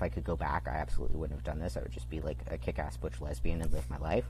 if I could go back, I absolutely wouldn't have done this. I would just be like a kick-ass butch lesbian and live my life.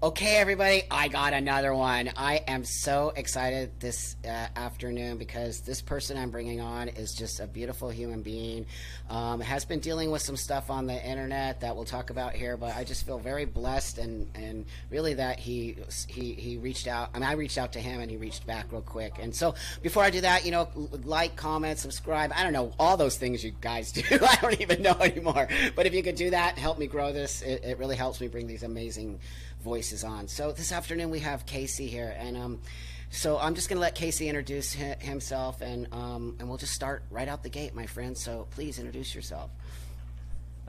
Okay, everybody, I got another one. I am so excited this uh, afternoon because this person I'm bringing on is just a beautiful human being. Um, has been dealing with some stuff on the internet that we'll talk about here, but I just feel very blessed and, and really that he he he reached out. I mean, I reached out to him and he reached back real quick. And so before I do that, you know, like, comment, subscribe. I don't know all those things you guys do. I don't even know anymore. But if you could do that, help me grow this. It, it really helps me bring these amazing voices on. So this afternoon we have KC here, and um, so I'm just going to let KC introduce hi- himself, and um, and we'll just start right out the gate, my friend. So please introduce yourself.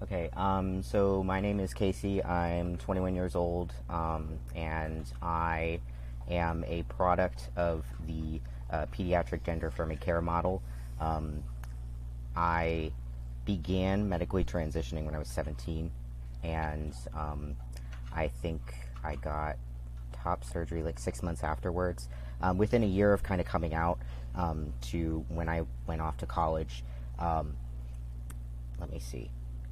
Okay, um, so my name is KC. I'm 21 years old, um, and I am a product of the uh, pediatric gender affirming care model. Um, I began medically transitioning when I was 17, and um, I think I got top surgery like six months afterwards. Um, within a year of kind of coming out um, to when I went off to college, um, let me see.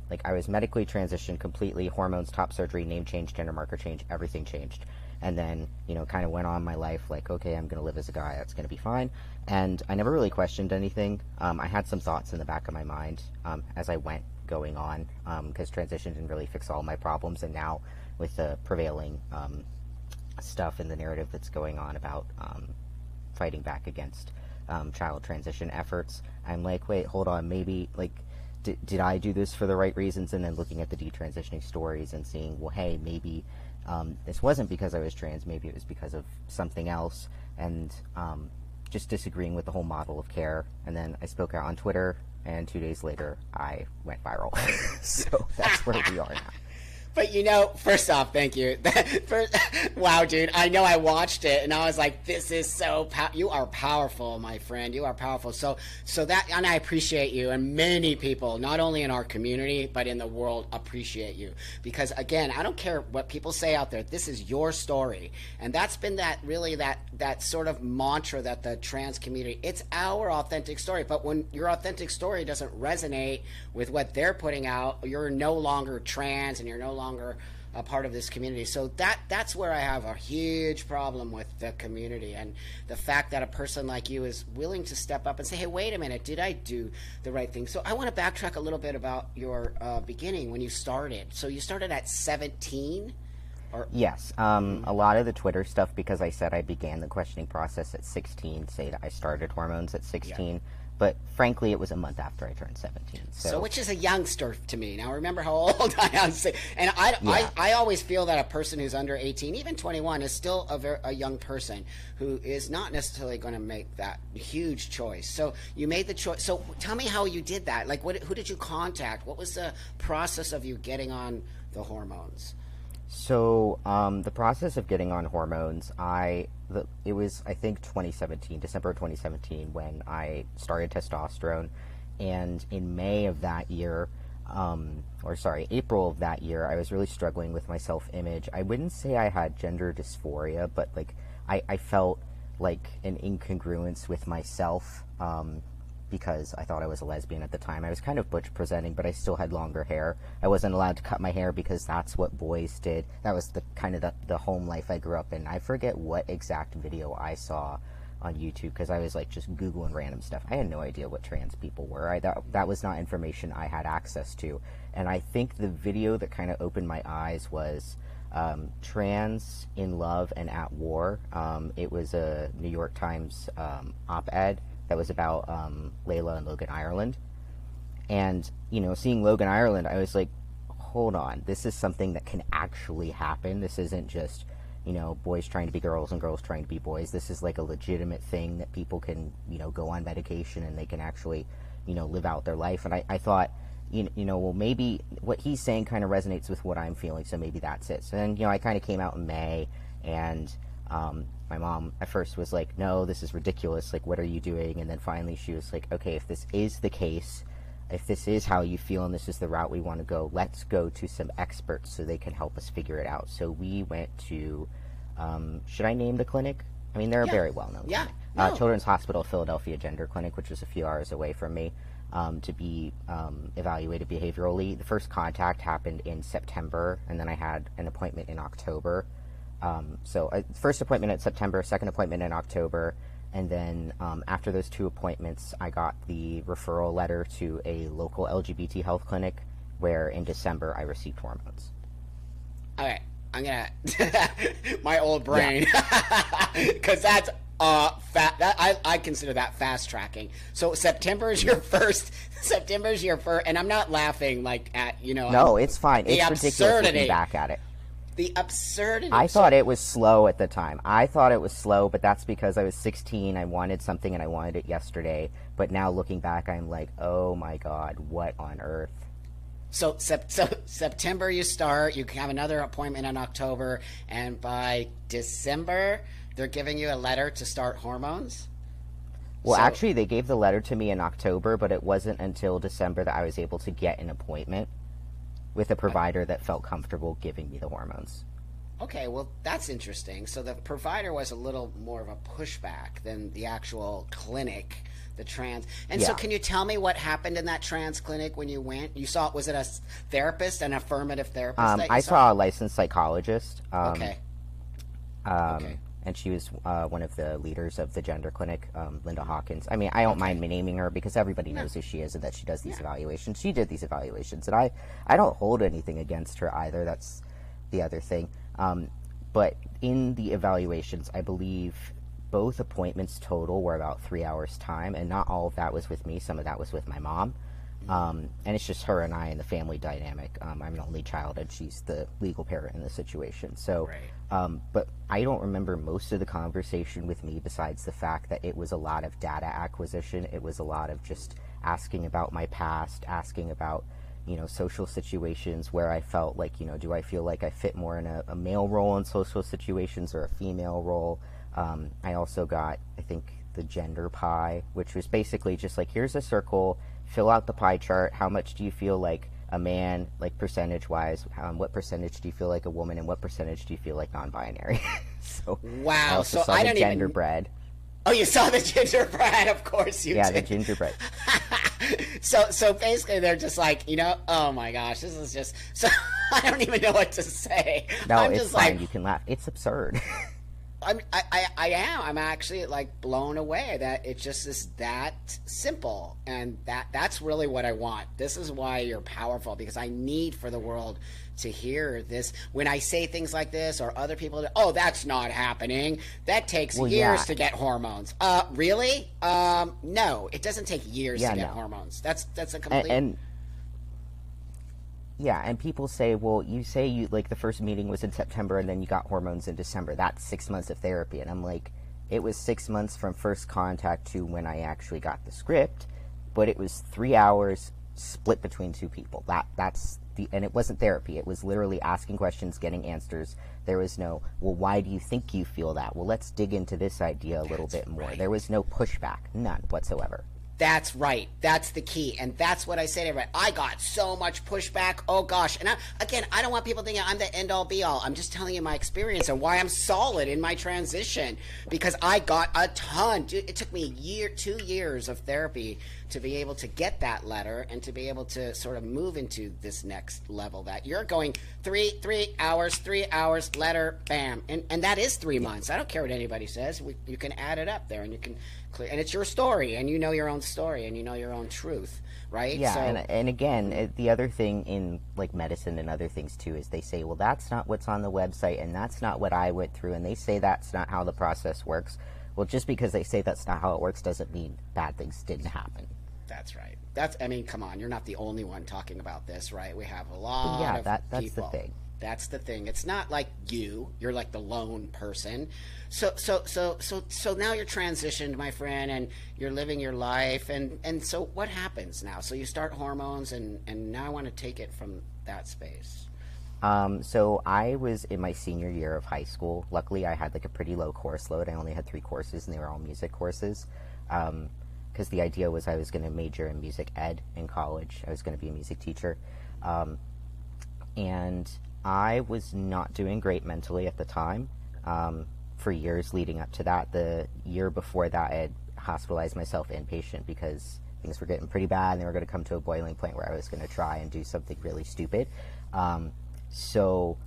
Like I was medically transitioned completely, hormones, top surgery, name change, gender marker change, everything changed. And then, you know, kind of went on my life like, okay, I'm going to live as a guy, that's going to be fine. And I never really questioned anything. Um, I had some thoughts in the back of my mind um, as I went going on because transition didn't really fix all my problems. And now with the prevailing um, stuff in the narrative that's going on about um, fighting back against um, child transition efforts. I'm like, wait, hold on, maybe like. Did, did I do this for the right reasons? And then looking at the detransitioning stories and seeing, well, hey, maybe um, this wasn't because I was trans, maybe it was because of something else, and um, just disagreeing with the whole model of care. And then I spoke out on Twitter, and two days later, I went viral. so that's where we are now. But you know, first off, thank you. first, wow, dude, I know I watched it and I was like, "This is so pow- you are powerful, my friend. You are powerful." So, so that and I appreciate you, and many people, not only in our community but in the world, appreciate you because again, I don't care what people say out there. This is your story, and that's been that really that that sort of mantra that the trans community. It's our authentic story, but when your authentic story doesn't resonate with what they're putting out, you're no longer trans and you're no longer longer a part of this community. So that that's where I have a huge problem with the community and the fact that a person like you is willing to step up and say, "Hey, wait a minute, did I do the right thing?" So I want to backtrack a little bit about your uh, beginning when you started. So you started at 17. Or? Yes, um, a lot of the Twitter stuff because I said I began the questioning process at 16. Say that I started hormones at 16. Yeah but frankly, it was a month after I turned 17. So, so which is a youngster to me. Now, remember how old I am. And I, yeah. I, I always feel that a person who's under 18, even 21, is still a, very, a young person who is not necessarily going to make that huge choice. So you made the choice. So tell me how you did that. Like, what, who did you contact? What was the process of you getting on the hormones? So um, the process of getting on hormones, I the, it was I think 2017, December 2017, when I started testosterone, and in May of that year, um, or sorry, April of that year, I was really struggling with my self image. I wouldn't say I had gender dysphoria, but like I, I felt like an incongruence with myself. Um, because I thought I was a lesbian at the time. I was kind of butch presenting, but I still had longer hair. I wasn't allowed to cut my hair because that's what boys did. That was the kind of the, the home life I grew up in. I forget what exact video I saw on YouTube because I was like just googling random stuff. I had no idea what trans people were. I that that was not information I had access to. And I think the video that kind of opened my eyes was um, "Trans in Love and at War." Um, it was a New York Times um, op-ed that was about um, Laila and Logan Ireland. And, you know, seeing Logan Ireland, I was like, hold on, this is something that can actually happen. This isn't just, you know, boys trying to be girls and girls trying to be boys. This is like a legitimate thing that people can, you know, go on medication and they can actually, you know, live out their life. And I, I thought, you, you know, well, maybe what he's saying kind of resonates with what I'm feeling, so maybe that's it. So then, you know, I kind of came out in May and um, my mom at first was like, no, this is ridiculous. Like, what are you doing? And then finally she was like, okay, if this is the case, if this is how you feel and this is the route we want to go, let's go to some experts so they can help us figure it out. So we went to, um, should I name the clinic? I mean, they're Yeah. a very well known. Yeah. clinic. Uh, Children's Hospital Philadelphia Gender Clinic, which was a few hours away from me, um, to be um, evaluated behaviorally. The first contact happened in September, and then I had an appointment in October. Um, so, uh, first appointment in September, second appointment in October, and then um, after those two appointments, I got the referral letter to a local LGBT health clinic, where in December I received hormones. All right, I'm gonna my old brain because that's uh fat. That I I consider that fast tracking. So September is your first. September is your first, and I'm not laughing like at you know. No, it's fine. It's ridiculous absurdity. looking back at it. The absurdity. I thought it was slow at the time. I thought it was slow, but that's because I was 16. I wanted something and I wanted it yesterday. But now looking back, I'm like, oh my god, what on earth? So, sep- so September you start. You have another appointment in October, and by December they're giving you a letter to start hormones. Well, So- actually, they gave the letter to me in October, but it wasn't until December that I was able to get an appointment with a provider that felt comfortable giving me the hormones. Okay, well that's interesting. So the provider was a little more of a pushback than the actual clinic, the trans. And so, can you tell me what happened in that trans clinic when you went? You saw was it a therapist, an affirmative therapist? Um, I saw a licensed psychologist. Um, Okay. Um, Okay. And she was uh, one of the leaders of the gender clinic, um, Linda Hawkins. I mean, I don't mind me naming her because everybody knows who she is and that she does these Yeah. evaluations. She did these evaluations, and I, I don't hold anything against her either. That's the other thing. Um, but in the evaluations, I believe both appointments total were about three hours time, and not all of that was with me. Some of that was with my mom. Um, and it's just her and I and the family dynamic. Um, I'm an only child, and she's the legal parent in the situation. So, Right. Um, but I don't remember most of the conversation with me besides the fact that it was a lot of data acquisition. It was a lot of just asking about my past, asking about, you know, social situations where I felt like, you know, do I feel like I fit more in a, a male role in social situations or a female role? Um, I also got, I think, the gender pie, which was basically just like, here's a circle, fill out the pie chart. How much do you feel like a man, like percentage wise? Um, what percentage do you feel like a woman, and what percentage do you feel like non-binary? so I Wow. also So saw I the don't even. Oh, you saw the gingerbread, of course you Yeah, the gingerbread. so so basically they're just like you know oh my gosh this is just so i don't even know what to say No, i'm it's just fine. like you can laugh. It's absurd. I'm, I, I i am. I'm actually like blown away that it just is that simple and that that's really what i want. This is why you're powerful because i need for the world to hear this. When i say things like this or other people oh that's not happening. That takes Well, years yeah. to get hormones. Uh really? Um no. It doesn't take years Yeah, to get no. hormones. That's that's a and, complete and yeah, and people say, well, you say you like the first meeting was in September and then you got hormones in December. That's six months of therapy, and I'm like, it was six months from first contact to when I actually got the script, but it was three hours split between two people. That that's the and it wasn't therapy. It was literally asking questions, getting answers. There was no, well, why do you think you feel that? Well, let's dig into this idea a little That's bit more. right. There was no pushback, none whatsoever. That's right. That's the key. And that's what I say to everybody. I got so much pushback. Oh gosh. And I, again, I don't want people thinking I'm the end all be all. I'm just telling you my experience and why I'm solid in my transition because I got a ton. It took me a year, two years of therapy to be able to get that letter and to be able to sort of move into this next level that you're going three, three hours, three hours, letter, bam. And, and that is three months. I don't care what anybody says. We, you can add it up there and you can clear, and it's your story and you know your own story and you know your own truth, right? Yeah, So, and and again, it, the other thing in like medicine and other things too is they say, well, that's not what's on the website, and that's not what I went through, and they say that's not how the process works. Well, just because they say that's not how it works doesn't mean bad things didn't happen. That's right. That's, I mean, come on. You're not the only one talking about this, right? We have a lot of people. yeah, of that that's people. the thing. That's the thing. It's not like you. You're like the lone person. So so so so so now you're transitioned, my friend, and you're living your life. And and so what happens now? So you start hormones, and and now I want to take it from that space. Um, so I was in my senior year of high school. Luckily, I had like a pretty low course load. I only had three courses, and they were all music courses. Because the idea was I was going to major in music ed in college. I was going to be a music teacher, um, and I was not doing great mentally at the time. Um, for years leading up to that. The year before that, I had hospitalized myself inpatient because things were getting pretty bad and they were going to come to a boiling point where I was going to try and do something really stupid. Um, so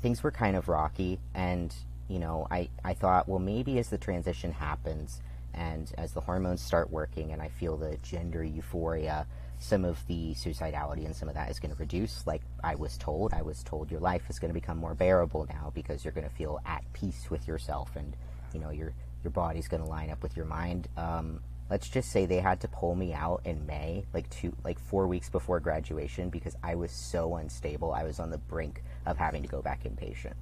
things were kind of rocky, and you know, I, I thought, well, maybe as the transition happens and as the hormones start working and I feel the gender euphoria, some of the suicidality and some of that is going to reduce. Like I was told, I was told your life is going to become more bearable now because you're going to feel at peace with yourself and, you know, your, your body's going to line up with your mind. Um, let's just say they had to pull me out in May, like two, like four weeks before graduation, because I was so unstable. I was on the brink of having to go back inpatient.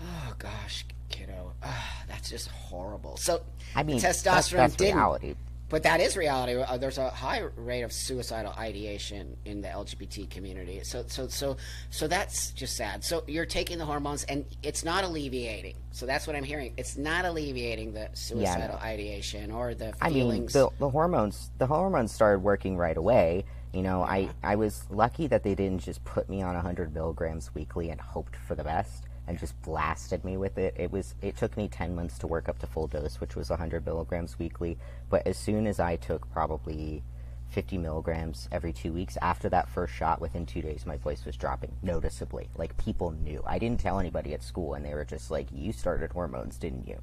Oh gosh, kiddo, ah, that's just horrible. So I mean, testosterone that's, that's didn't, reality. but that is reality. Uh, there's a high rate of suicidal ideation in the LGBT community. So so so so that's just sad. So you're taking the hormones, and it's not alleviating. So that's what I'm hearing. It's not alleviating the suicidal ideation or the I mean, feelings. the, the hormones, the hormones started working right away. You know, I, I was lucky that they didn't just put me on 100 milligrams weekly and hoped for the best and just blasted me with it. It was it took me 10 months to work up to full dose, which was 100 milligrams weekly. But as soon as I took probably 50 milligrams every two weeks after that first shot, within two days, my voice was dropping noticeably. Like people knew. I didn't tell anybody at school, and they were just like, "You started hormones, didn't you?"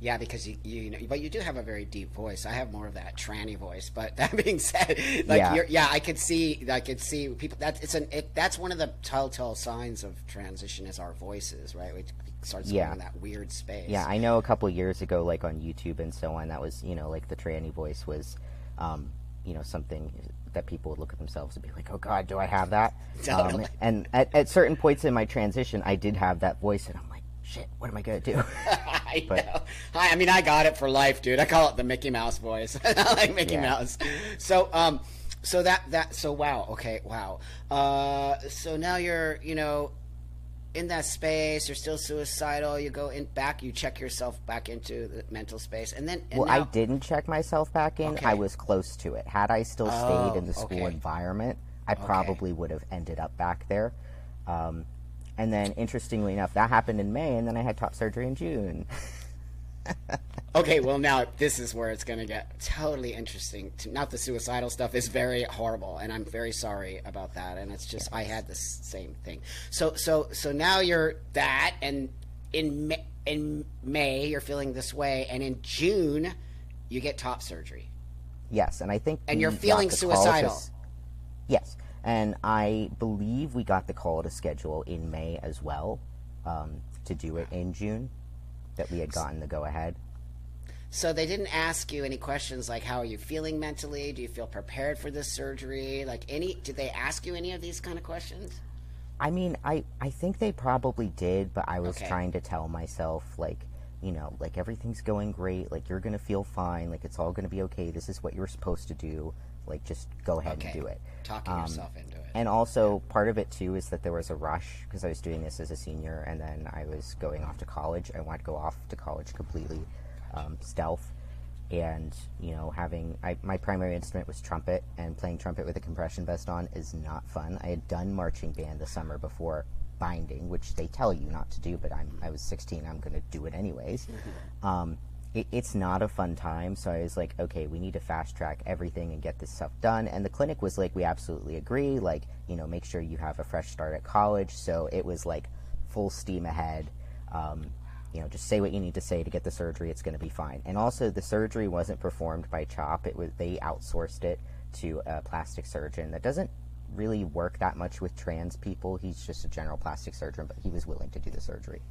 Yeah, because you, you know, but you do have a very deep voice. I have more of that tranny voice. But that being said, like, Yeah. you're, yeah, I could see, I could see people. That it's an, it, that's one of the telltale signs of transition is our voices, right? We starts Yeah. going in that weird space. Yeah, I know a couple years ago, like on YouTube and so on, that was you know like the tranny voice was, um, you know, something that people would look at themselves and be like, "Oh God, do I have that?" Totally. Um, and at, at certain points in my transition, I did have that voice, and I'm like, "Shit, what am I gonna do?" I But- know. I, I mean, I got it for life, dude. I call it the Mickey Mouse voice. I like Mickey Yeah. Mouse. So, um, so that that so wow. Okay, wow. Uh, so now you're, you know, in that space. You're still suicidal. You go in back. You check yourself back into the mental space, and then and well, I didn't check myself back in. Okay. I was close to it. Had I still Oh, stayed in the school okay. environment, I probably would have ended up back there. Um, and then, interestingly enough, that happened in May, and then I had top surgery in June. Okay, well now this is where it's going to get totally interesting. Not the suicidal stuff is very horrible, and I'm very sorry about that. And it's just I had the same thing. So so so now you're that, and in May, in May you're feeling this way, and in June you get top surgery. Yes, and I think And you're feeling the call to suicidal. yes, and I believe we got the call to schedule in May as well um, to do it in June. That we had gotten the go ahead. So they didn't ask you any questions like how are you feeling mentally? Do you feel prepared for this surgery? Like any? Did they ask you any of these kind of questions? I mean, I I think they probably did, but I was Okay. trying to tell myself like, you know, like everything's going great, like you're gonna feel fine, like it's all gonna be okay. This is what you're supposed to do. Like just go ahead Okay. and do it. Talking Um, yourself into it. And also, part of it too is that there was a rush because I was doing this as a senior, and then I was going off to college. I wanted to go off to college completely um, stealth, and you know, having I, my primary instrument was trumpet, and playing trumpet with a compression vest on is not fun. I had done marching band the summer before binding, which they tell you not to do, but I'm I was 16. I'm going to do it anyways. Um, it, it's not a fun time. So I was like, okay, we need to fast track everything and get this stuff done. And the clinic was like, we absolutely agree. Like, you know, make sure you have a fresh start at college. So it was like full steam ahead. Um, you know, just say what you need to say to get the surgery. It's going to be fine. And also, the surgery wasn't performed by CHOP. It was they outsourced it to a plastic surgeon that doesn't really work that much with trans people. He's just a general plastic surgeon, but he was willing to do the surgery.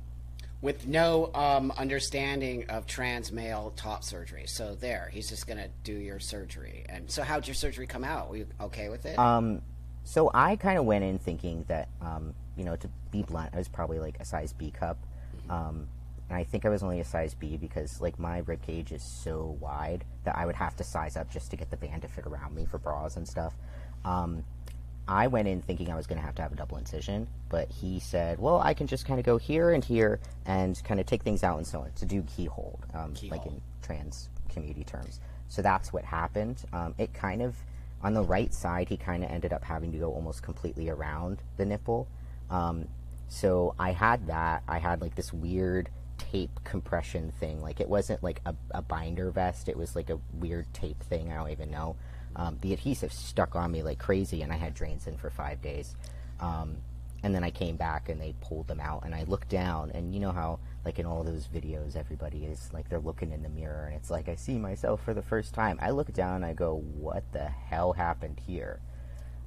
With no um, understanding of trans male top surgery. So there, he's just gonna do your surgery. And so, how'd your surgery come out? Were you okay with it? Um, so I kind of went in thinking that, um, you know, to be blunt, I was probably like a size B cup. Um, and I think I was only a size B because like my rib cage is so wide that I would have to size up just to get the band to fit around me for bras and stuff. Um, I went in thinking I was going to have to have a double incision, but he said, "Well, I can just kind of go here and here and kind of take things out and so on to do keyhole, um, like in trans community terms." So that's what happened. Um, it kind of on the right side, he kind of ended up having to go almost completely around the nipple. Um, so I had that. I had like this weird tape compression thing. Like it wasn't like a, a binder vest. It was like a weird tape thing. I don't even know. Um, the adhesive stuck on me like crazy, and I had drains in for five days. Um, and then I came back and they pulled them out, and I looked down, and you know how like in all those videos, everybody is like they're looking in the mirror, and it's like I see myself for the first time. I look down, and I go, "What the hell happened here?"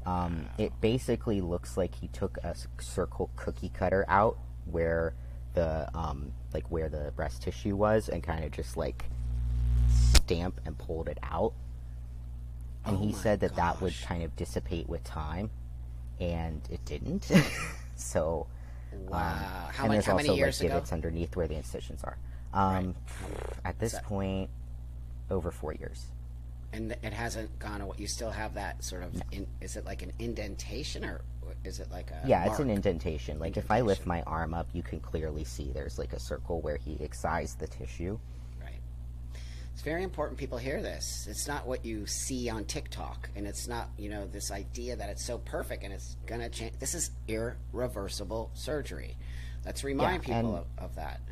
Um, it basically looks like he took a circle cookie cutter out where the um, like where the breast tissue was, and kind of just like stamp and pulled it out. And Oh he said that that would kind of dissipate with time, and it didn't. so Wow. how and many there's how also years like ago? divots underneath where the incisions are. Um, At this point, over four years. And it hasn't gone away. You still have that sort of. In, is it like an indentation or is it like a? Yeah, it's an indentation. Like if I lift my arm up, you can clearly see there's like a circle where he excised the tissue. It's very important people hear this. It's not what you see on TikTok, and it's not you know this idea that it's so perfect and it's gonna change. This is irreversible surgery. Let's remind Yeah, people of, of that.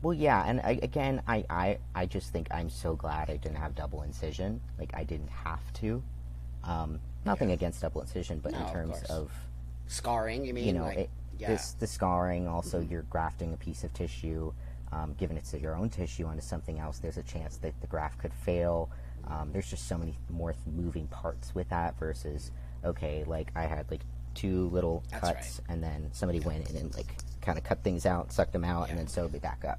Well, yeah, and I, again, I, I, I just think I'm so glad I didn't have double incision. Like I didn't have to. Um, nothing against double incision, but No, in terms course. of Scarring, you mean? you know like, it, yeah. this the scarring. Also, you're grafting a piece of tissue. Um, given it's your own tissue onto something else, there's a chance that the graft could fail. Um, there's just so many more moving parts with that versus okay, like I had like two little That's cuts, and then somebody went in and like kind of cut things out, sucked them out, and then sewed me back up.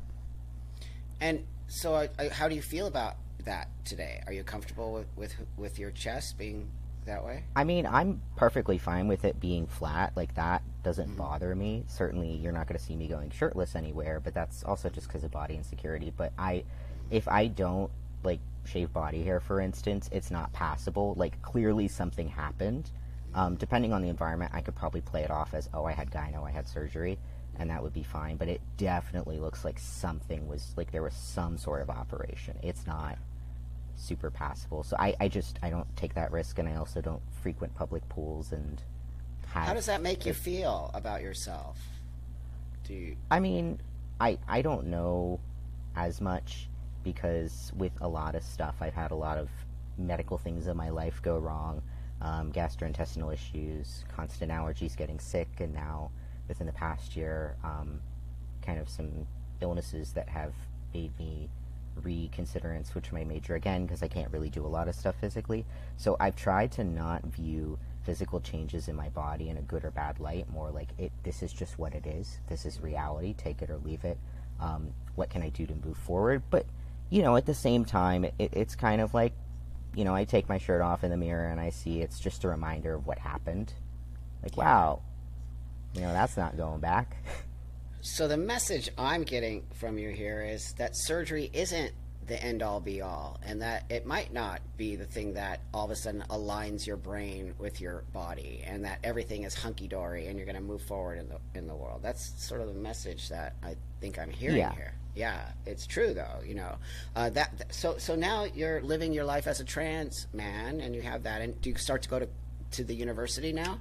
And so, I, I, how do you feel about that today? Are you comfortable with, with with your chest being that way? I mean, I'm perfectly fine with it being flat. Like that doesn't bother me. Certainly, you're not going to see me going shirtless anywhere, but that's also just because of body insecurity. But I, if I don't like shave body hair, for instance, it's not passable. Like clearly something happened. Um, depending on the environment, I could probably play it off as, oh, I had gyno, I had surgery, and that would be fine. But it definitely looks like something was like there was some sort of operation. It's not super passable. So I, I just I don't take that risk, and I also don't frequent public pools and How does that make you feel about yourself? Do you? I mean, I I don't know as much because with a lot of stuff, I've had a lot of medical things in my life go wrong, um, gastrointestinal issues, constant allergies, getting sick, and now within the past year, um, kind of some illnesses that have made me reconsider and switch my major again because I can't really do a lot of stuff physically. So I've tried to not view physical changes in my body in a good or bad light. More like it. This is just what it is. This is reality. Take it or leave it. Um, what can I do to move forward? But you know, at the same time, it, it's kind of like, you know, I take my shirt off in the mirror and I see it's just a reminder of what happened. Like, wow, you know, that's not going back. So the message I'm getting from you here is that surgery isn't the end all be all, and that it might not be the thing that all of a sudden aligns your brain with your body, and that everything is hunky dory, and you're going to move forward in the in the world. That's sort of the message that I think I'm hearing Yeah. here. Yeah, it's true though. You know uh, that. So so now you're living your life as a trans man, and you have that. And do you start to go to to the university now?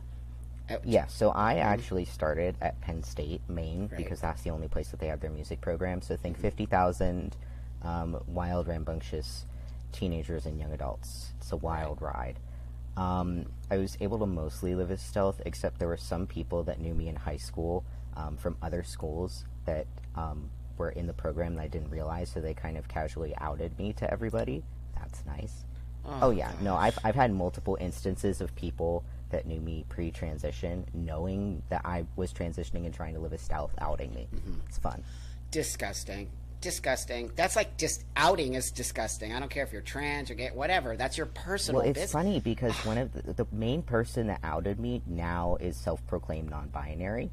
Yeah, so I actually started at Penn State, Main, Right. because that's the only place that they have their music program. So think 50,000 um, wild, rambunctious teenagers and young adults. It's a wild ride. Um, I was able to mostly live as stealth, except there were some people that knew me in high school um, from other schools that um, were in the program that I didn't realize, so they kind of casually outed me to everybody. That's nice. Oh, yeah, no, I've I've had multiple instances of people that knew me pre-transition, knowing that I was transitioning and trying to live a stealth, outing me. It's fun. disgusting disgusting that's like just outing is disgusting i don't care if you're trans or gay whatever that's your personal Well, it's business funny because one of the, the main person that outed me now is self-proclaimed non-binary.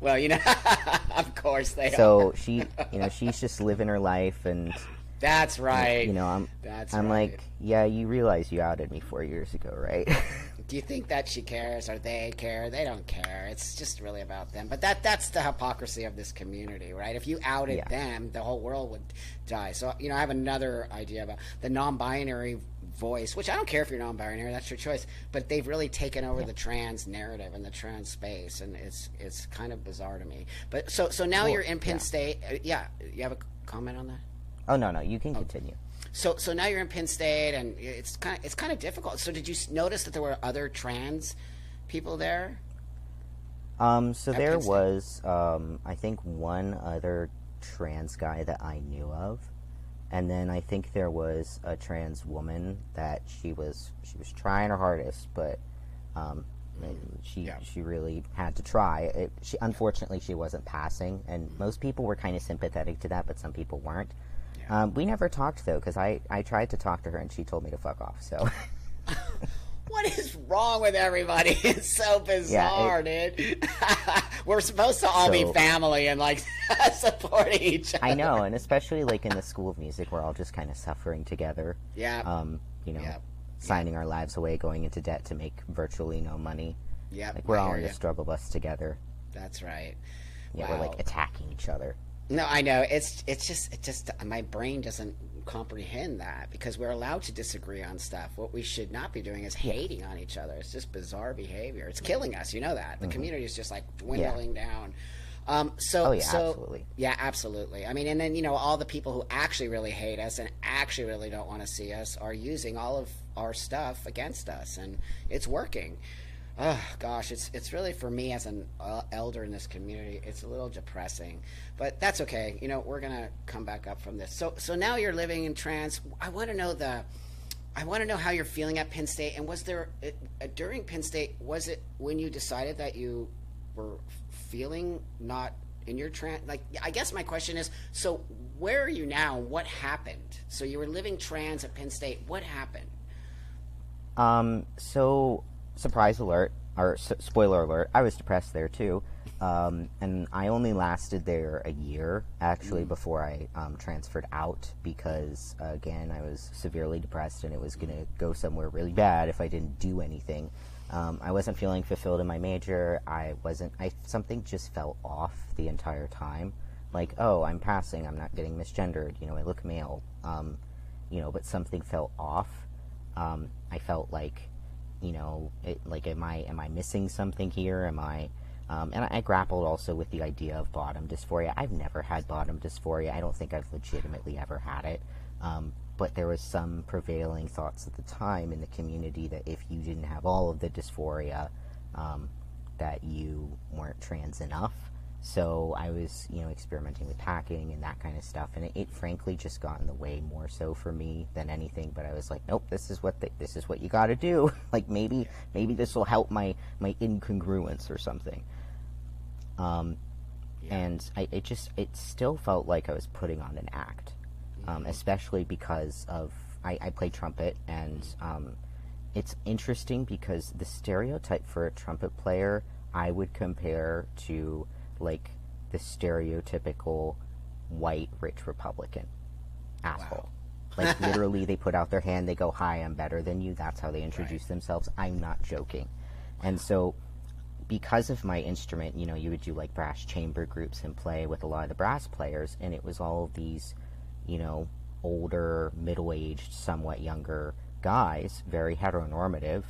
well you know of course they are So she, you know, she's just living her life, and that's right you know, I'm, That's I'm right. like, yeah, you realize you outed me four years ago, right? do you think that she cares or they care they don't care it's just really about them but that that's the hypocrisy of this community right if you outed Yeah. them the whole world would die so you know i have another idea about the non-binary voice, which I don't care if you're non-binary, that's your choice. But they've really taken over the trans narrative and the trans space, and it's it's kind of bizarre to me. But so so now you're in Penn yeah. State. Uh, yeah, you have a comment on that? Oh no, no, you can continue. So so now you're in Penn State, and it's kind of, it's kind of difficult. So did you notice that there were other trans people there? Um, so there was, um, I think, one other trans guy that I knew of, and then I think there was a trans woman that she was she was trying her hardest, but um, she Yeah. she really had to try. It, she unfortunately she wasn't passing, and most people were kind of sympathetic to that, but some people weren't. Yeah. Um, we never talked though, because I I tried to talk to her and she told me to fuck off. So. What is wrong with everybody? It's so bizarre, dude. We're supposed to all be family and like supporting each other. I know, and especially like in the School of Music, we're all just kind of suffering together. Yeah. Um, you know, Yeah. signing our lives away, going into debt to make virtually no money. yeah. Like we're all in the struggle bus together. That's right. Yeah, we're like attacking each other. No, I know. It's it's just it just my brain doesn't comprehend that because we're allowed to disagree on stuff. What we should not be doing is hating on each other. It's just bizarre behavior. It's killing us. You know that the community is just like dwindling down. Um, so Mm-hmm. Oh, yeah, so absolutely. yeah, absolutely. I mean, and then you know all the people who actually really hate us and actually really don't want to see us are using all of our stuff against us, and it's working. Oh gosh, it's it's really for me as an uh, elder in this community, it's a little depressing, but that's okay. You know, we're gonna come back up from this. So so now you're living in trans. I want to know the, I want to know how you're feeling at Penn State, and was there uh, uh, during Penn State was it when you decided that you were feeling not in your trans? Like I guess my question is, so where are you now? What happened? So you were living trans at Penn State. What happened? Um, so surprise alert, or s- spoiler alert, I was depressed there too. Um, and I only lasted there a year actually before I um, transferred out because uh, again I was severely depressed and it was gonna go somewhere really bad if I didn't do anything. Um, I wasn't feeling fulfilled in my major. I wasn't. I something just felt off the entire time. Like, oh, I'm passing. I'm not getting misgendered. You know, I look male. Um, you know, but something felt off. Um, I felt like, you know, it, like am I am I missing something here? Am I? Um, and I, I grappled also with the idea of bottom dysphoria. I've never had bottom dysphoria. I don't think I've legitimately ever had it. Um, but there was some prevailing thoughts at the time in the community that if you didn't have all of the dysphoria, um, that you weren't trans enough. So I was, you know, experimenting with packing and that kind of stuff, and it, it frankly just got in the way more so for me than anything. But I was like, nope, this is what the, this is what you got to do. like maybe maybe this will help my my incongruence or something. Um, and I it just it still felt like I was putting on an act, um, especially because of I, I play trumpet and um, it's interesting because the stereotype for a trumpet player I would compare to like the stereotypical white rich Republican asshole. Like literally, they put out their hand, they go, "Hi, I'm better than you." That's how they introduce themselves. I'm not joking, and so because of my instrument, you know, you would do like brass chamber groups and play with a lot of the brass players, and it was all of these, you know, older, middle aged, somewhat younger guys, very heteronormative,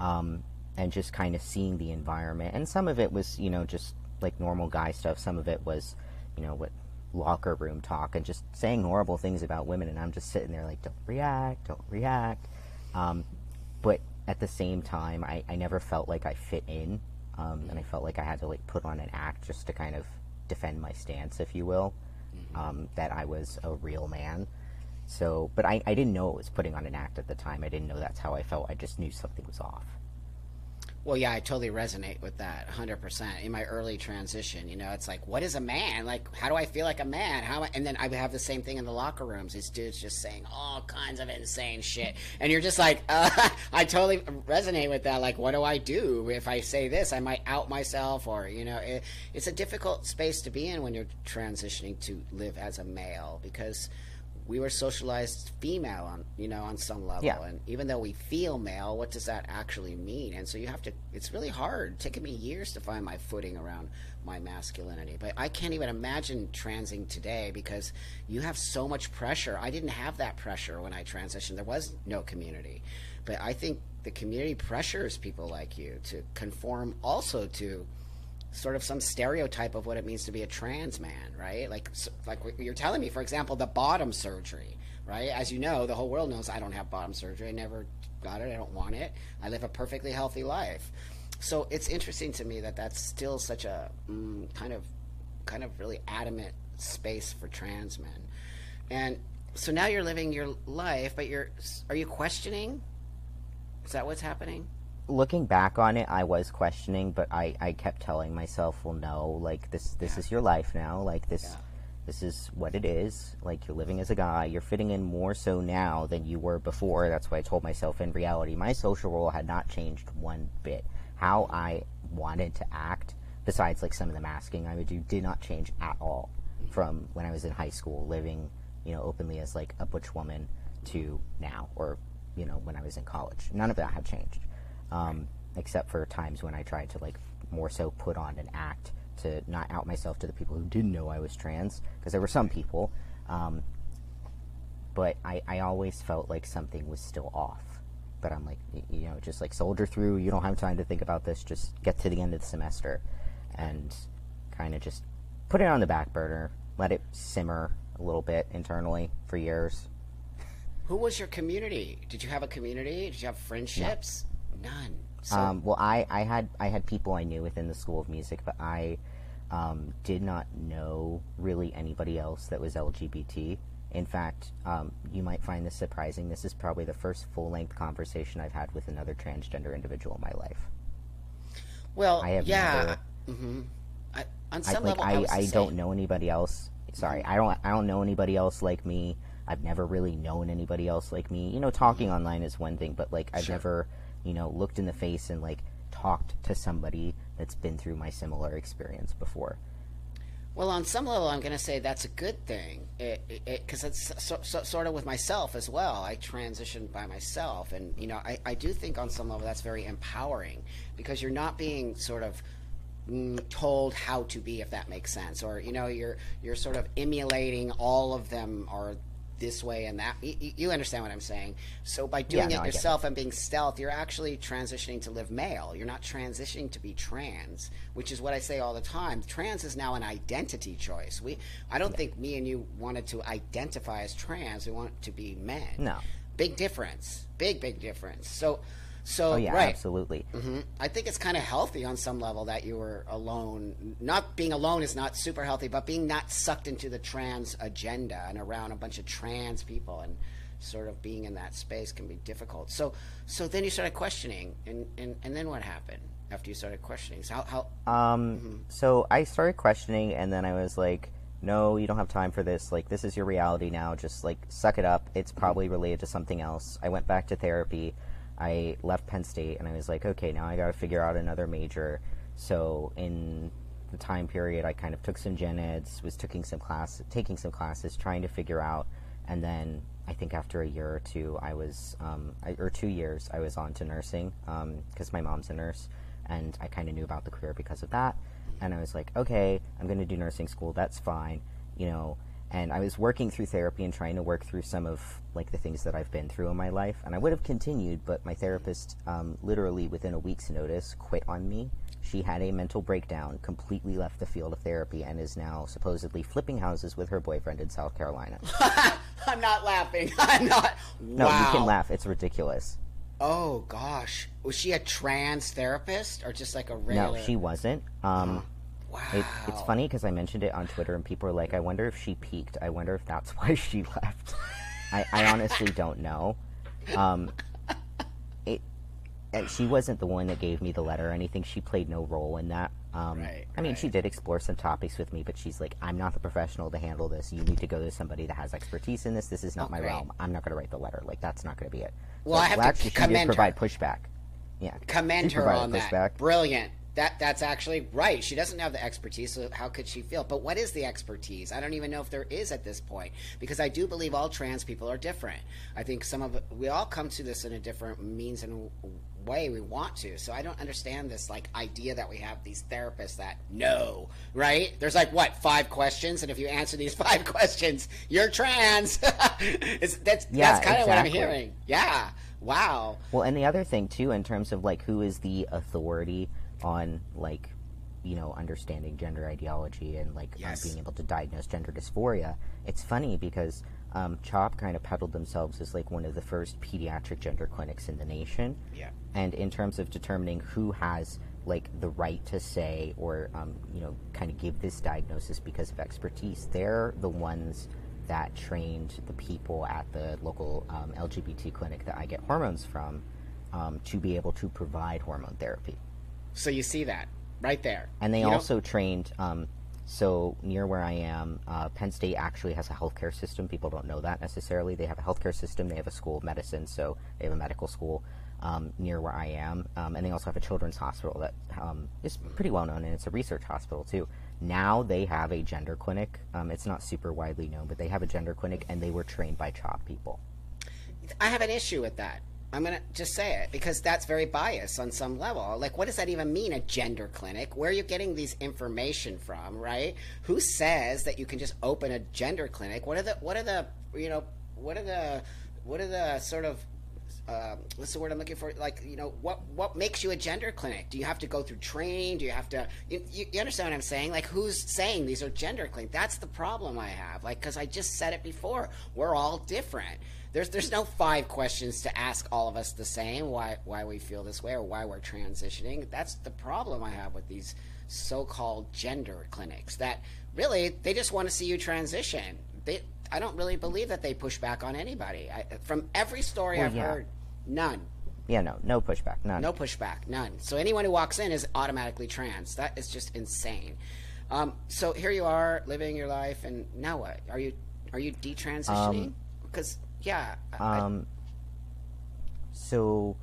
um, and just kind of seeing the environment. And some of it was, you know, just like normal guy stuff, some of it was, you know, what locker room talk and just saying horrible things about women, and I'm just sitting there like, don't react, don't react. Um, but at the same time, I, I never felt like I fit in, um, and I felt like I had to like put on an act just to kind of defend my stance, if you will, um, that I was a real man. So, but I, I didn't know it was putting on an act at the time. I didn't know that's how I felt. I just knew something was off. Well, yeah, I totally resonate with that 100%. In my early transition, you know, it's like, what is a man? Like, how do I feel like a man? How? And then I have the same thing in the locker rooms. These dudes just saying all kinds of insane shit. And you're just like, uh, I totally resonate with that. Like, what do I do? If I say this, I might out myself, or, you know, it, it's a difficult space to be in when you're transitioning to live as a male because we were socialized female on you know on some level. Yeah. and even though we feel male what does that actually mean? And so you have to it's really hard. It's taken me years to find my footing around my masculinity. But i can't even imagine transing today because you have so much pressure. I didn't have that pressure when i transitioned. There was no community. But i think the community pressures people like you to conform also to sort of some stereotype of what it means to be a trans man, right? Like, like you're telling me, for example, the bottom surgery, right? As you know, the whole world knows I don't have bottom surgery. I never got it. I don't want it. I live a perfectly healthy life. So it's interesting to me that that's still such a mm, kind of, kind of really adamant space for trans men. And so now you're living your life, but you're, are you questioning? Is that what's happening? Looking back on it, I was questioning, but I, I kept telling myself, well, no, like this this is your life now. Like this Yeah. this is what it is. Like you're living as a guy. You're fitting in more so now than you were before. That's why I told myself in reality, my social role had not changed one bit. How I wanted to act, besides like some of the masking I would do, did not change at all mm-hmm. from when I was in high school, living, you know, openly as like a butch woman to now, or you know, when I was in college. None of that had changed um, except for times when I tried to like more so put on an act to not out myself to the people who didn't know I was trans, because there were some people. Um, but I, I always felt like something was still off. But I'm like, you know, just like soldier through. You don't have time to think about this. Just get to the end of the semester, and kind of just put it on the back burner. Let it simmer a little bit internally for years. Who was your community? Did you have a community? Did you have friendships? None. So, um, well, I, I had I had people I knew within the School of Music, but I um, did not know really anybody else that was LGBT. In fact, um, you might find this surprising. This is probably the first full length conversation I've had with another transgender individual in my life. well, I have yeah. never- hmm I, on I, some like level, I, the I don't know anybody else. Sorry, I don't I don't know anybody else like me. I've never really known anybody else like me. You know, talking online is one thing, but like I've Sure. never, you know, looked in the face and like talked to somebody that's been through my similar experience before. Well, on some level, I'm going to say that's a good thing, because it's so, so, sort of with myself as well. I transitioned by myself, and you know, I, I do think on some level that's very empowering because you're not being sort of mm, told how to be, if that makes sense, or you know, you're you're sort of emulating all of them are this way and that. You, you understand what I'm saying? So by doing no, it I get it. yourself and being stealth, you're actually transitioning to live male. You're not transitioning to be trans, which is what I say all the time. Trans is now an identity choice. We, I don't think me and you wanted to identify as trans. We want to be men. No. Big difference. Big big difference. So, so Oh yeah, right. absolutely. hmm I think it's kind of healthy on some level that you were alone. Not being alone is not super healthy, but being not sucked into the trans agenda and around a bunch of trans people and sort of being in that space can be difficult. So, so then you started questioning, and and, and then what happened after you started questioning? So how, how Um, so I started questioning, and then I was like, "No, you don't have time for this. Like, this is your reality now. Just like suck it up. It's probably related to something else." I went back to therapy. I left Penn State, and I was like, "Okay, now I got to figure out another major." So in the time period, I kind of took some gen eds, was taking some class, taking some classes, trying to figure out, and then I think after a year or two, I was, um, I, or two years, I was on to nursing because my mom's a nurse, and I kind of knew about the career because of that. And I was like, okay, I'm going to do nursing school. That's fine, you know. And I was working through therapy and trying to work through some of like the things that I've been through in my life. And I would have continued, but my therapist, um, literally within a week's notice, quit on me. She had a mental breakdown, completely left the field of therapy, and is now supposedly flipping houses with her boyfriend in South Carolina. I'm not laughing. I'm not. No, wow. you can laugh. It's ridiculous. Oh gosh, was she a trans therapist or just like a regular? No, she wasn't. Um, Wow. it, it's funny because I mentioned it on Twitter, and people are like, "I wonder if she peaked. I wonder if that's why she left." I, I honestly don't know. Um, it, she wasn't the one that gave me the letter or anything. She played no role in that. Um, Right, I mean, she did explore some topics with me, but she's like, "I'm not the professional to handle this. You need to go to somebody that has expertise in this. This is not Oh, my realm. I'm not going to write the letter. Like, that's not going to be it." Well, I have to actually, she did commend her. provide pushback. Yeah, commend her on that. pushback. Brilliant. That that's actually right. She doesn't have the expertise, so how could she feel? But what is the expertise? I don't even know if there is at this point because I do believe all trans people are different. I think some of we all come to this in a different means and way we want to. So I don't understand this like idea that we have these therapists that know, right? There's like what five questions, and if you answer these five questions, you're trans. that's Yeah, that's kind of what I'm hearing. Yeah. Wow. Well, and the other thing too, in terms of like who is the authority on like, you know, understanding gender ideology and like Yes. being able to diagnose gender dysphoria, it's funny because um, CHOP kind of peddled themselves as like one of the first pediatric gender clinics in the nation. Yeah. And in terms of determining who has like the right to say or um, you know kind of give this diagnosis because of expertise, they're the ones that trained the people at the local um, LGBT clinic that I get hormones from um, to be able to provide hormone therapy. So you see that right there. And they You know- also trained, um, so near where I am, uh, Penn State actually has a healthcare system. People don't know that necessarily. They have a healthcare system, they have a school of medicine, so they have a medical school um, near where I am. Um, and they also have a children's hospital that um, is pretty well known, and it's a research hospital too. Now they have a gender clinic. Um, it's not super widely known, but they have a gender clinic, and they were trained by CHOP people. I have an issue with that. I'm going to just say it because that's very biased on some level. Like, what does that even mean, a gender clinic? Where are you getting these information from, right? Who says that you can just open a gender clinic? What are the, what are the, you know, what are the, what are the sort of, uh, what's the word I'm looking for? Like, you know, what what makes you a gender clinic? Do you have to go through training? Do you have to? You, you understand what I'm saying? Like, who's saying these are gender clinics? That's the problem I have. Like, because I just said it before, we're all different. There's there's no five questions to ask all of us the same. Why why we feel this way or why we're transitioning? That's the problem I have with these so-called gender clinics. That really they just want to see you transition. They I don't really believe that they push back on anybody. I, from every story Well, I've yeah. heard, none. Yeah, no, no pushback, none. No pushback, none. So anyone who walks in is automatically trans. That is just insane. Um, so here you are living your life, and now what? Are you are you detransitioning? Because yeah, I- Um, so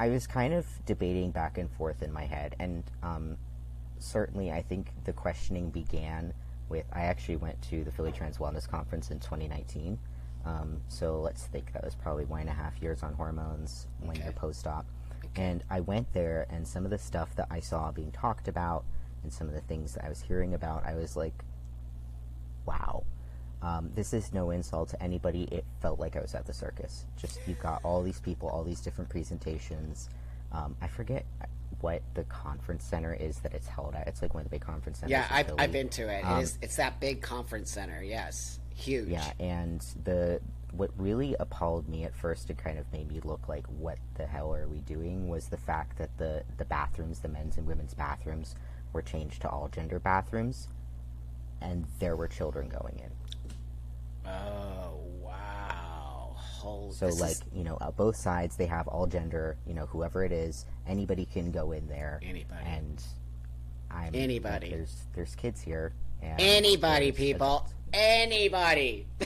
I was kind of debating back and forth in my head, and um, certainly I think the questioning began with I actually went to the Philly Trans Wellness Conference in 2019. Um, so let's think that was probably one and a half years on hormones, one year Okay. post op. And I went there, and some of the stuff that I saw being talked about, and some of the things that I was hearing about, I was like, wow. Um, this is no insult to anybody. It felt like I was at the circus. Just you've got all these people, all these different presentations. Um, I forget what the conference center is that it's held at. It's like one of the big conference centers. yeah, I've, I've been to it. Um, it is it's that big conference center. Yes, huge. Yeah, and the what really appalled me at first and kind of made me look like what the hell are we doing was the fact that the the bathrooms, the men's and women's bathrooms, were changed to all gender bathrooms, and there were children going in. Oh wow! Holy. So like is you know, uh, both sides they have all gender. You know, whoever it is, anybody can go in there. Anybody. And I'm Anybody. There's there's kids here. And anybody, people. adults. Anybody.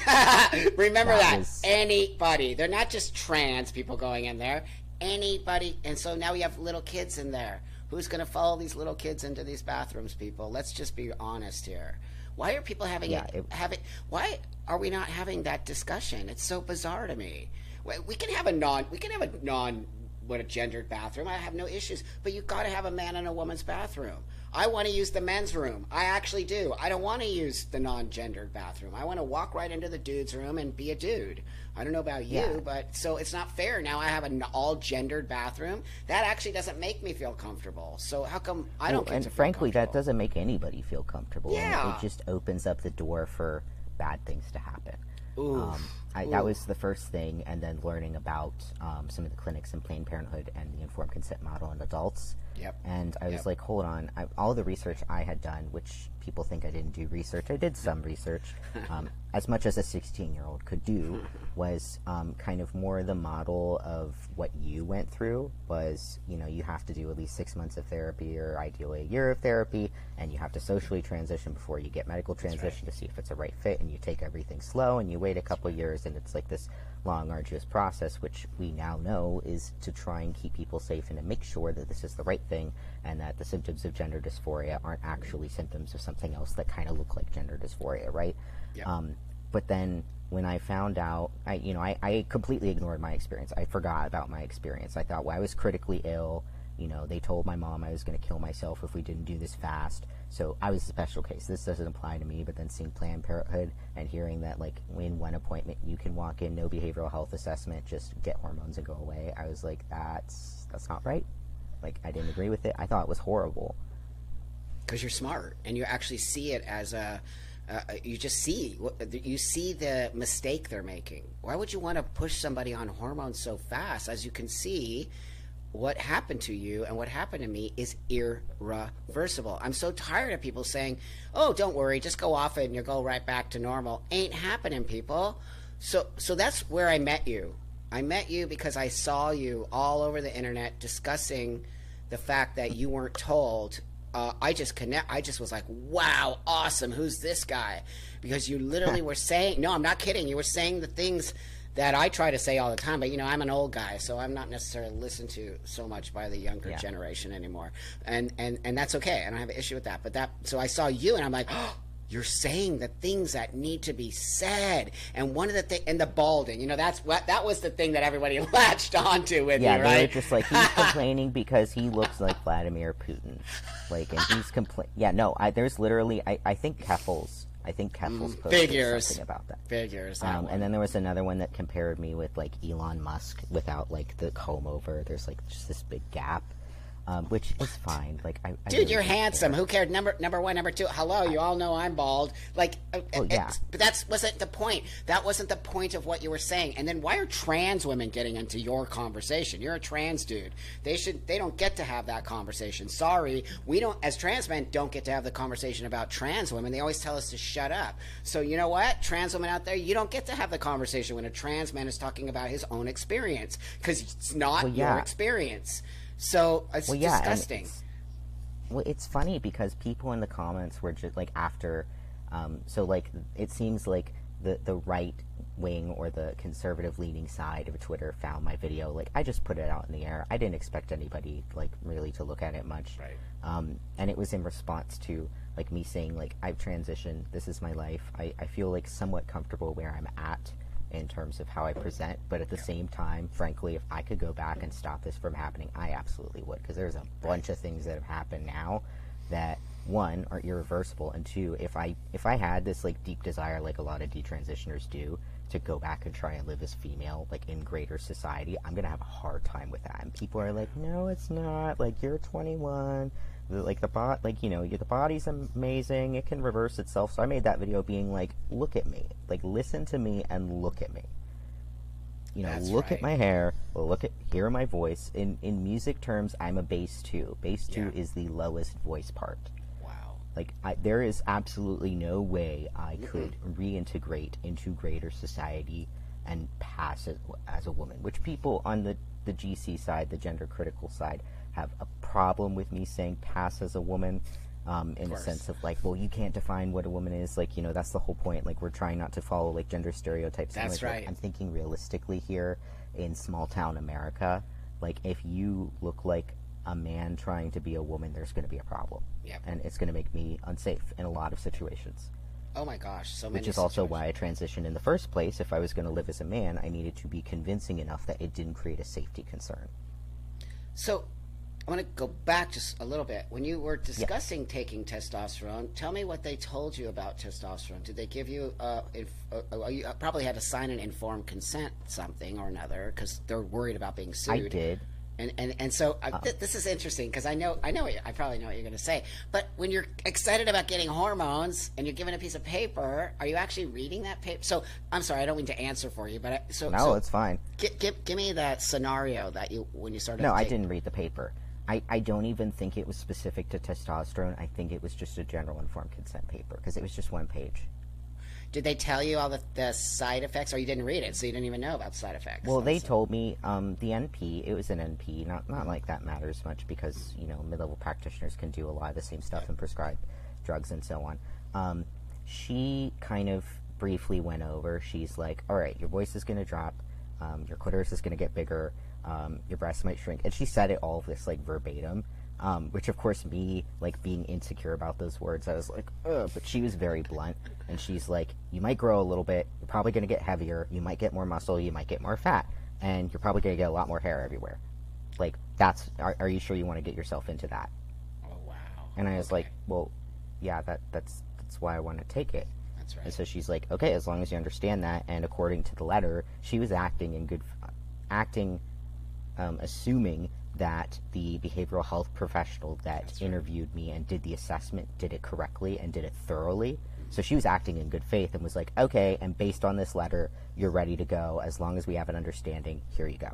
Remember That that. was- Anybody. They're not just trans people going in there. Anybody. And so now we have little kids in there. Who's going to follow these little kids into these bathrooms, people? Let's just be honest here. Why are people having Yeah, it, it- having why are we not having that discussion? It's so bizarre to me. We- We can have a non we can have a non what a gendered bathroom. I have no issues, but you've got to have a man and a woman's bathroom. I want to use the men's room. I actually do. I don't want to use the non-gendered bathroom. I want to walk right into the dude's room and be a dude. I don't know about you, Yeah. but so it's not fair. Now I have an all-gendered bathroom. That actually doesn't make me feel comfortable. So how come I don't Well, and frankly, that doesn't make anybody feel comfortable. and Yeah. it just opens up the door for bad things to happen. Oof. Um, I, that was the first thing, and then learning about um, some of the clinics in Planned Parenthood and the informed consent model in adults. Yep. And I was Yep. like, hold on, I, all the research I had done, which people think I didn't do research, I did some research, um, as much as a 16 year old could do, was um, kind of more the model of what you went through. Was you know you have to do at least six months of therapy, or ideally a year of therapy, and you have to socially transition before you get medical transition to see if it's a right fit, and you take everything slow, and you wait a couple years, and it's like this long, arduous process, which we now know is to try and keep people safe and to make sure that this is the right thing and that the symptoms of gender dysphoria aren't actually symptoms of something else that kind of look like gender dysphoria, right? Yeah. Um, but then when I found out, I you know I, I completely ignored my experience. I forgot about my experience. I thought, well, I was critically ill. You know, they told my mom I was going to kill myself if we didn't do this fast. So I was a special case. This doesn't apply to me. But then seeing Planned Parenthood and hearing that, like, in one appointment you can walk in, no behavioral health assessment, just get hormones and go away. I was like, that's that's not right. Like, I didn't agree with it. I thought it was horrible. because you're smart and you actually see it as a uh, you just see you see the mistake they're making why would you want to push somebody on hormones so fast as you can see what happened to you and what happened to me is irreversible i'm so tired of people saying oh don't worry just go off it and you'll go right back to normal ain't happening people so so that's where i met you i met you because i saw you all over the internet discussing the fact that you weren't told uh, I just connect. I just was like, "Wow, awesome! Who's this guy?" Because you literally were saying, "No, I'm not kidding." You were saying the things that I try to say all the time, but you know, I'm an old guy, so I'm not necessarily listened to so much by the younger Yeah. generation anymore, and and and that's okay. I don't have an issue with that. But that, so I saw you, and I'm like. Oh, you're saying the things that need to be said, and one of the thing, and the balding, you know, that's what that was the thing that everybody latched onto with Yeah, you, right? just like he's complaining because he looks like Vladimir Putin, like, and he's compla Yeah, no, I, there's literally, I, I think Keffals, I think posted Mm, figures. something about that. Figures. that Um, and then there was another one that compared me with like Elon Musk without like the comb over. There's like just this big gap, um, which is fine. Like, I, I Dude, really you're handsome. care. Who cared? Number number one, number two. Hello, you all know I'm bald. Like, uh, Well, it's- yeah. but that's wasn't the point. That wasn't the point of what you were saying. And then why are trans women getting into your conversation? You're a trans dude. They should. They don't get to have that conversation. Sorry, we don't. As trans men, don't get to have the conversation about trans women. They always tell us to shut up. So you know what, trans women out there, you don't get to have the conversation when a trans man is talking about his own experience because it's not Well, your yeah. experience. So it's Well, yeah, disgusting. it's- Well, it's funny because people in the comments were just like after, um, so like it seems like the the right wing or the conservative leaning side of Twitter found my video. Like I just put it out in the air. I didn't expect anybody like really to look at it much. Right. Um, and it was in response to like me saying like I've transitioned. This is my life. I, I feel like somewhat comfortable where I'm at in terms of how I present, but at the same time, frankly, if I could go back and stop this from happening, I absolutely would because there's a bunch of things that have happened now that one are irreversible, and two, if I if I had this like deep desire, like a lot of detransitioners do, to go back and try and live as female, like in greater society, I'm gonna have a hard time with that. And people are like, no, it's not. Like you're 21. The- Like the bot, like you know, the body's amazing. It can reverse itself. So I made that video being like, look at me, like listen to me and look at me. You know, That's look right. at my hair. Look at hear my voice. In in music terms, I'm a bass two. Bass two Yeah. is the lowest voice part. Wow. Like I, there is absolutely no way I could reintegrate into greater society and pass as, as a woman. Which people on the the GC side, the gender critical side, have a problem with me saying pass as a woman. Um, in the course. sense of like, well, you can't define what a woman is. Like, you know, that's the whole point. Like, we're trying not to follow like gender stereotypes. That's like, right. I'm thinking realistically here in small town America. Like, if you look like a man trying to be a woman, there's going to be a problem Yep. and it's going to make me unsafe in a lot of situations. Oh my gosh, so many. Which is also why I transitioned in the first place. If I was going to live as a man, I needed to be convincing enough that it didn't create a safety concern. So, I want to go back just a little bit. When you were discussing taking testosterone, tell me what they told you about testosterone. Did they give you? Uh, inf- uh, uh, you probably had to sign an informed consent, something or another, because they're worried about being sued. I did. And and and so uh, th- this is interesting because I know I know you- I probably know what you're going to say. But when you're excited about getting hormones and you're given a piece of paper, are you actually reading that paper? So I'm sorry, I don't mean to answer for you, but I, so No, so it's fine. Give, give, give me that scenario that you when you started. No, I didn't read the paper. I, I don't even think it was specific to testosterone. I think it was just a general informed consent paper because it was just one page. Did they tell you all the, the side effects, or you didn't read it, so you didn't even know about side effects? Well, they That's- told me um, the NP. It was an NP. Not not like that matters much because you know mid-level practitioners can do a lot of the same stuff and prescribe drugs and so on. Um, she kind of briefly went over. She's like, "All right, your voice is going to drop. um, your clitoris is going to get bigger, um, your breasts might shrink. And she said it all of this like verbatim, um, which of course me like being insecure about those words, I was like, Ugh, but she was very blunt, and she's like, you might grow a little bit, you're probably going to get heavier, you might get more muscle, you might get more fat, and you're probably going to get a lot more hair everywhere. Like that's, are, are you sure you want to get yourself into that? Oh wow. And I was Okay. like, well, yeah, that that's that's why I want to take it. That's right. And so she's like, okay, as long as you understand that. And according to the letter, she was acting in good, acting, um, assuming that the behavioral health professional that That's right. interviewed me and did the assessment did it correctly and did it thoroughly. So she was acting in good faith and was like, okay, and based on this letter, you're ready to go. As long as we have an understanding, here you go.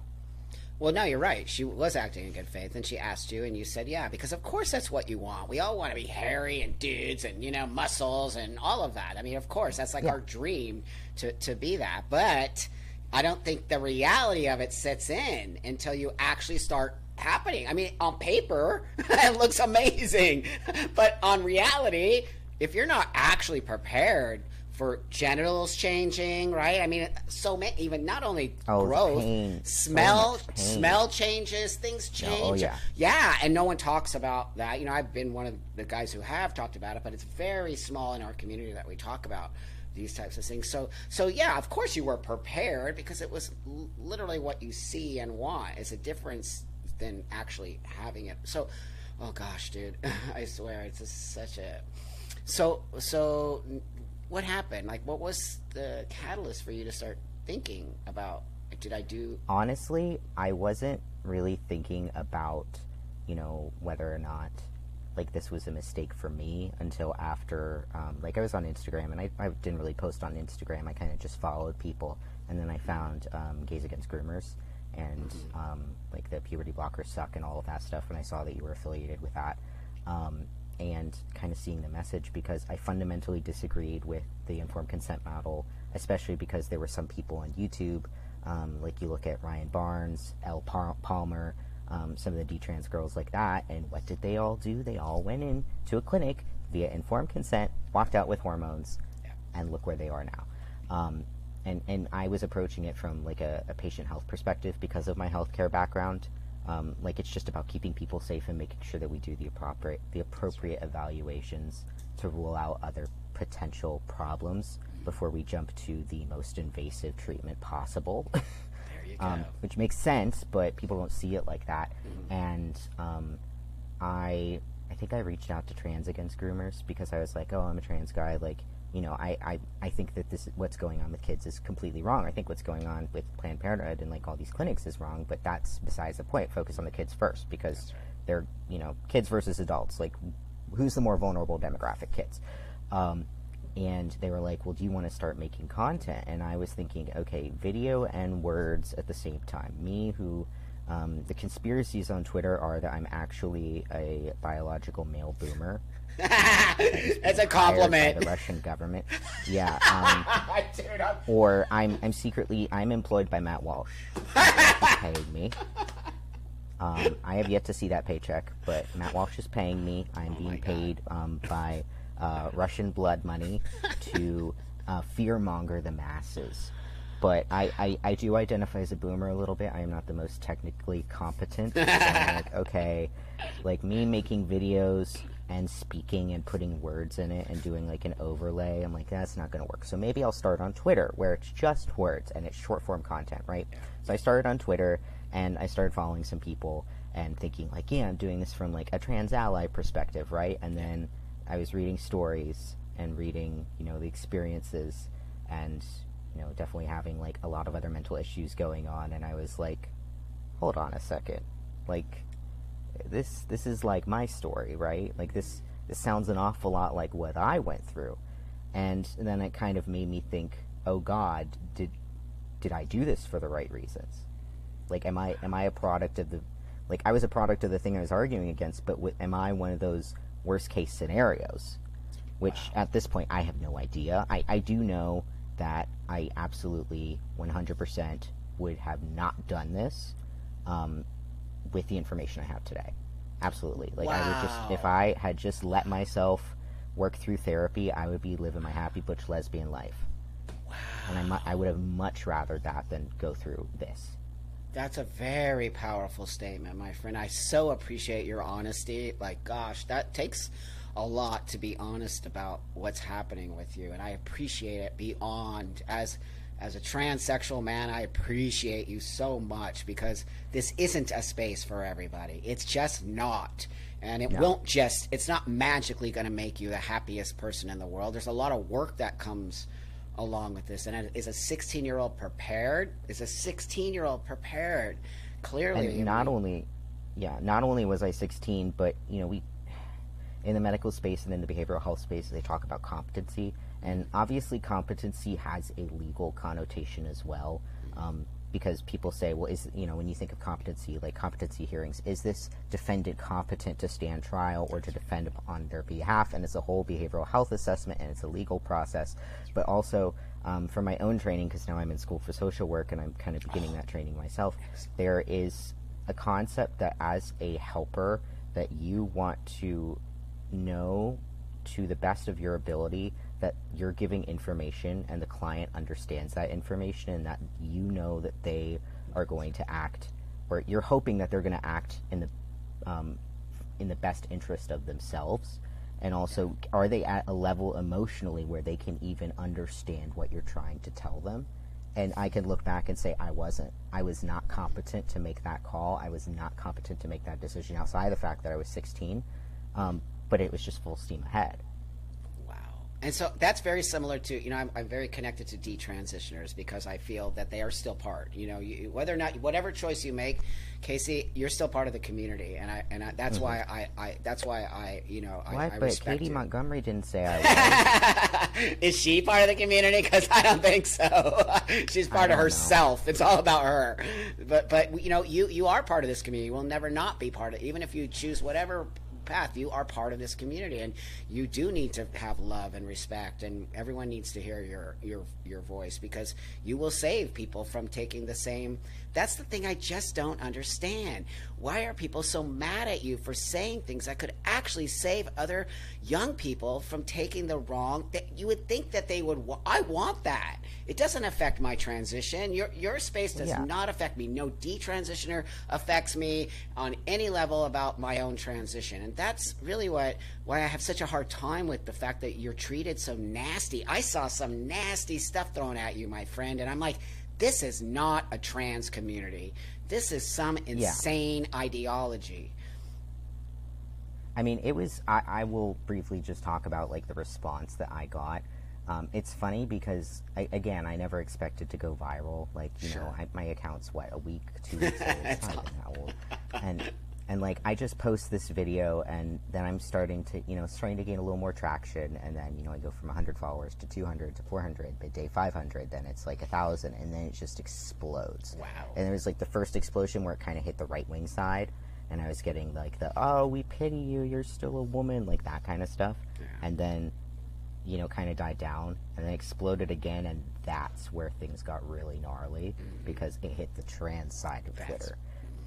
Well, no, you're right. She was acting in good faith, and she asked you, and you said, "Yeah," because of course that's what you want. We all want to be hairy and dudes, and you know, muscles, and all of that. I mean, of course, that's like our dream to to be that. But I don't think the reality of it sets in until you actually start happening. I mean, on paper, it looks amazing, but on reality, if you're not actually prepared for genitals changing, right? I mean, so many, even not only Oh, growth, pain. Smell, pain. smell changes, things oh, change. oh, yeah. Yeah, and no one talks about that. You know, I've been one of the guys who have talked about it, but it's very small in our community that we talk about these types of things. So, so yeah, of course you were prepared because it was literally what you see and want. is a difference than actually having it. So, oh gosh, dude, I swear it's just such a. So, so what happened? Like, what was the catalyst for you to start thinking about? Like, did I do? honestly, I wasn't really thinking about, you know, whether or not like this was a mistake for me until after, um, like I was on Instagram and I, I didn't really post on Instagram. I kind of just followed people, and then I found um, Gays Against Groomers and um, like the puberty blockers suck and all of that stuff. And I saw that you were affiliated with that. Um, and kind of seeing the message because I fundamentally disagreed with the informed consent model, especially because there were some people on YouTube, um, like you look at Ryan Barnes, Par- Palmer, um, some of the D-trans girls like that, and what did they all do? They all went in to a clinic via informed consent, walked out with hormones, Yeah. and look where they are now. Um, and and I was approaching it from like a, a patient health perspective because of my healthcare background. Um, like it's just about keeping people safe and making sure that we do the appropriate the appropriate evaluations to rule out other potential problems before we jump to the most invasive treatment possible. There you go. um, which makes sense, but people don't see it like that. And um, I, I think I reached out to Trans Against Groomers because I was like, oh, I'm a trans guy. Like, you know, I, I, I think that this what's going on with kids is completely wrong. I think what's going on with Planned Parenthood and like all these clinics is wrong. But that's besides the point. Focus on the kids first because they're you know kids versus adults. Like, who's the more vulnerable demographic? Kids. Um, and they were like, "Well, do you want to start making content?" And I was thinking, okay, video and words at the same time. Me, who um, the conspiracies on Twitter are that I'm actually a biological male boomer, That's a compliment. the Russian government. Yeah, um, Dude, I'm- or I'm I'm secretly I'm employed by Matt Walsh. He's paying me. Um, I have yet to see that paycheck, but Matt Walsh is paying me. I'm Oh being paid um, by uh, Russian blood money to uh, fearmonger the masses. But I, I, I do identify as a boomer a little bit. I am not the most technically competent. So like, okay, like me making videos and speaking and putting words in it and doing like an overlay, I'm like, that's not going to work. So maybe I'll start on Twitter where it's just words and it's short form content, right? So I started on Twitter and I started following some people and thinking like, yeah, I'm doing this from like a trans ally perspective, right? And then I was reading stories and reading, you know, the experiences and you know, definitely having like a lot of other mental issues going on and I was like, hold on a second. Like this this is like my story, right? Like this this sounds an awful lot like what I went through. And then it kind of made me think, "Oh god, did did I do this for the right reasons?" Like am I am I a product of the like I was a product of the thing I was arguing against, but w- am I one of those worst case scenarios? Which at this point I have no idea. I, I do know that I absolutely 100% would have not done this um, with the information I have today. Absolutely. Like I would just if I had just let myself work through therapy, I would be living my happy butch lesbian life. Wow. And I, mu- I would have much rather that than go through this. That's a very powerful statement, my friend. I so appreciate your honesty. Like, gosh, that takes a lot to be honest about what's happening with you, and I appreciate it beyond as as a transsexual man. I appreciate you so much because this isn't a space for everybody. It's just not. And it No. won't just, it's not magically going to make you the happiest person in the world. There's a lot of work that comes along with this. And is a 16 year old prepared? Is a 16 year old prepared? Clearly. and not only yeah not only was i 16 but you know we in the medical space and in the behavioral health space they talk about competency and obviously competency has a legal connotation as well um, because people say well is you know when you think of competency like competency hearings is this defendant competent to stand trial or to defend on their behalf? And it's a whole behavioral health assessment and it's a legal process. But also um, for my own training because now i'm in school for social work and i'm kind of beginning that training myself there is a concept that as a helper that you want to know to the best of your ability that you're giving information and the client understands that information and that you know that they are going to act or you're hoping that they're going to act in the um, in the best interest of themselves and also are they at a level emotionally where they can even understand what you're trying to tell them and I can look back and say I wasn't. I was not competent to make that call. I was not competent to make that decision outside of the fact that I was 16. Um, but it was just full steam ahead. Wow. And so that's very similar to, you know, I'm, I'm very connected to detransitioners because I feel that they are still part, you know, you, whether or not, whatever choice you make, Casey, you're still part of the community. And I, and I, that's mm-hmm. why I, I, that's why I, you know, I, What? I but respect Katie you. Montgomery didn't say I was. Is she part of the community? Because I don't think so. She's part of don't know. herself. It's all about her. But but you know you you are part of this community. You will never not be part of. it. Even if you choose whatever path, you are part of this community, and you do need to have love and respect. And everyone needs to hear your your your voice because you will save people from taking the same. That's the thing I just don't understand. Why are people so mad at you for saying things that could actually save other young people from taking the wrong? That you would think that they would. wa- I want that. It doesn't affect my transition. Your your space does Yeah. not affect me. No detransitioner affects me on any level about my own transition, and that's really what why I have such a hard time with the fact that you're treated so nasty. I saw some nasty stuff thrown at you, my friend, and I'm like, this is not a trans community. This is some insane ideology. I mean, it was. I, I will briefly just talk about like the response that I got. Um, it's funny because I, again, I never expected to go viral. Like you know, Sure. I, my account's what a week, two weeks old. Not old. And and like I just post this video, and then I'm starting to you know starting to gain a little more traction, and then you know I go from 100 followers to 200 to 400, by day 500, then it's like a thousand, and then it just explodes. Wow. And there was like the first explosion where it kind of hit the right wing side, and I was getting like the oh we pity you, you're still a woman, like that kind of stuff. yeah. And then, you know, kind of died down, and then exploded again, and that's where things got really gnarly because it hit the trans side of That's- Twitter.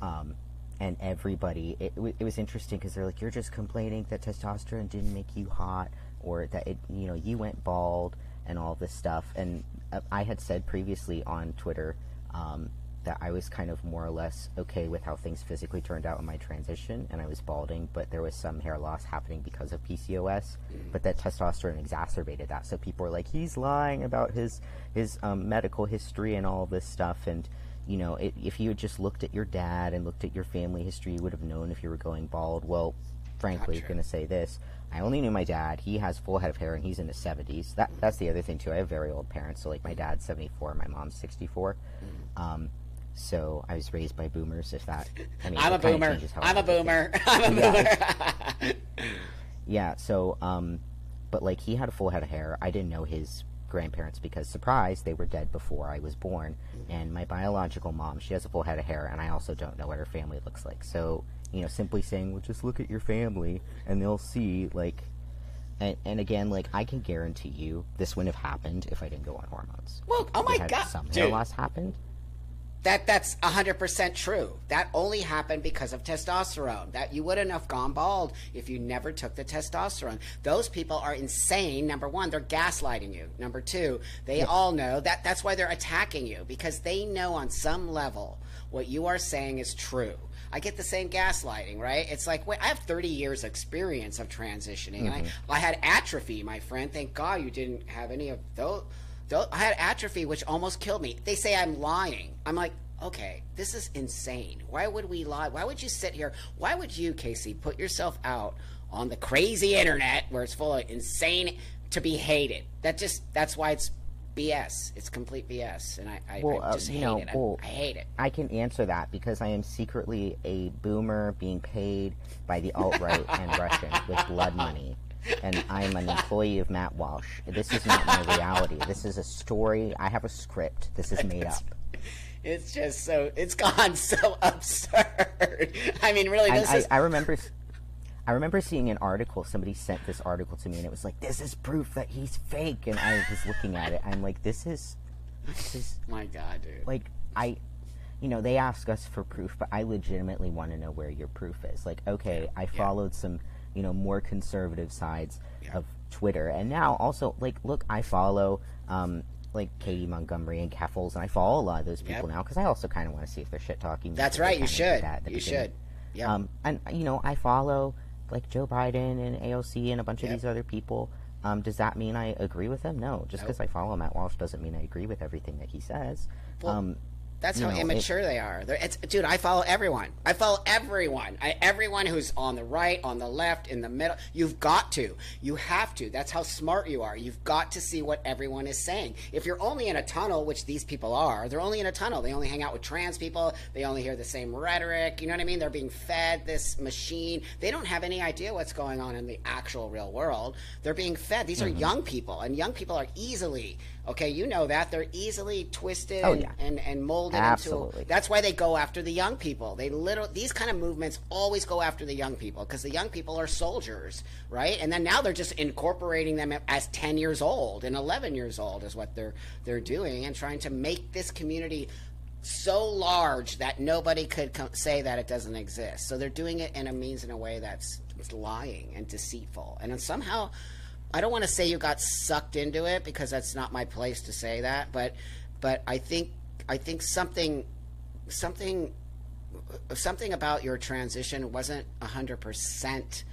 Um, and everybody, it, it was interesting because they're like, you're just complaining that testosterone didn't make you hot, or that it, you know, you went bald, and all this stuff. And uh, I had said previously on Twitter um, that I was kind of more or less okay with how things physically turned out in my transition, and I was balding, but there was some hair loss happening because of PCOS, but that testosterone exacerbated that. So people were like, he's lying about his his um, medical history and all this stuff, and you know, it, if you had just looked at your dad and looked at your family history, you would have known if you were going bald. Well, frankly, I'm going to say this. I only knew my dad. He has full head of hair, and he's in his 70s. That that's the other thing too. I have very old parents. So like my dad's 74, my mom's 64. Um, so I was raised by boomers. If that, I mean, I'm a boomer. I'm a look at boomer. I'm a boomer. yeah, so um but like he had a full head of hair. I didn't know his grandparents because surprise, they were dead before I was born. And my biological mom, she has a full head of hair and I also don't know what her family looks like. So, you know, simply saying, "Well, just look at your family and they'll see like and, and again, like I can guarantee you, this wouldn't have happened if I didn't go on hormones. well, oh my Had god, some hair loss happened, That that's hundred percent true. That only happened because of testosterone. That you wouldn't have gone bald if you never took the testosterone. Those people are insane. Number one, they're gaslighting you. Number two, they yeah. all know that that's why they're attacking you because they know on some level what you are saying is true. I get the same gaslighting, right? It's like, wait, I have 30 years experience of transitioning. Mm-hmm. And I, I had atrophy, my friend. Thank God you didn't have any of those I had atrophy, which almost killed me. They say I'm lying. I'm like, okay, this is insane. Why would we lie? Why would you sit here? Why would you, Casey, put yourself out on the crazy internet where it's full of insane to be hated? That just that's why it's BS. It's complete BS, and I, I, well, I just uh, hate know, it. I, well, I, hate it. I can answer that because I am secretly a boomer being paid by the alt right and Russian with blood money and I'm an employee of Matt Walsh. This is not my reality. This is a story. I have a script. This is made up. It's just so it's gone so absurd. I mean, really, this I, is. I, I remember. I remember seeing an article. Somebody sent this article to me, and it was like, "This is proof that he's fake." And I was looking at it. I'm like, "This is, this is." My God, dude. Like, I, you know, they ask us for proof, but I legitimately want to know where your proof is. Like, okay, I followed yeah. some you know more conservative sides yeah. of Twitter, and now also like look, I follow um, like Katie Montgomery and Keffals, and I follow a lot of those people yep. now because I also kind of want to see if they're shit talking. That's right, you should. That you should. Yeah. Um, and you know, I follow like Joe Biden and AOC and a bunch yep. of these other people. Um, does that mean I agree with them? No. Just because nope. I follow Matt Walsh doesn't mean I agree with everything that he says. Well, um, that's how immature it, they are. It's, dude, I follow everyone. I follow everyone. I, everyone who's on the right, on the left, in the middle. You've got to. You have to. That's how smart you are. You've got to see what everyone is saying. If you're only in a tunnel, which these people are, they're only in a tunnel. They only hang out with trans people. They only hear the same rhetoric. You know what I mean? They're being fed this machine. They don't have any idea what's going on in the actual real world. They're being fed. These mm-hmm. are young people, and young people are easily Okay, you know that they're easily twisted oh, yeah. and, and molded Absolutely. into. That's why they go after the young people. They literally these kind of movements always go after the young people because the young people are soldiers, right? And then now they're just incorporating them as ten years old and eleven years old is what they're they're doing and trying to make this community so large that nobody could say that it doesn't exist. So they're doing it in a means in a way that's lying and deceitful, and somehow I don't want to say you got sucked into it because that's not my place to say that, but but I think I think something something something about your transition wasn't hundred percent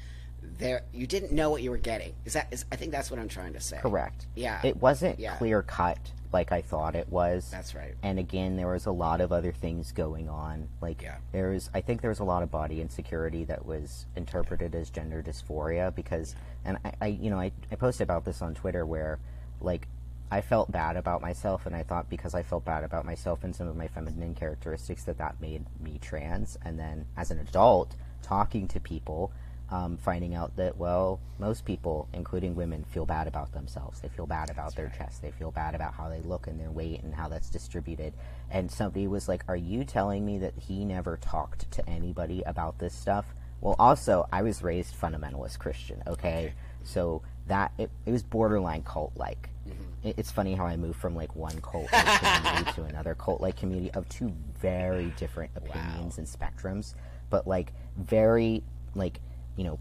there. You didn't know what you were getting. Is that? Is, I think that's what I'm trying to say. Correct. Yeah. It wasn't yeah. clear cut like I thought it was. That's right. And again, there was a lot of other things going on. Like yeah. there was, I think there was a lot of body insecurity that was interpreted as gender dysphoria because, and I, I you know, I, I posted about this on Twitter where, like, I felt bad about myself, and I thought because I felt bad about myself and some of my feminine characteristics that that made me trans. And then as an adult, talking to people um, finding out that well most people including women feel bad about themselves they feel bad about that's their right. chest they feel bad about how they look and their weight and how that's distributed and somebody was like are you telling me that he never talked to anybody about this stuff well also i was raised fundamentalist christian okay, okay. so that it, it was borderline cult like mm-hmm. it's funny how i moved from like one cult community to another cult like community of two very different opinions wow. and spectrums but like very like you know,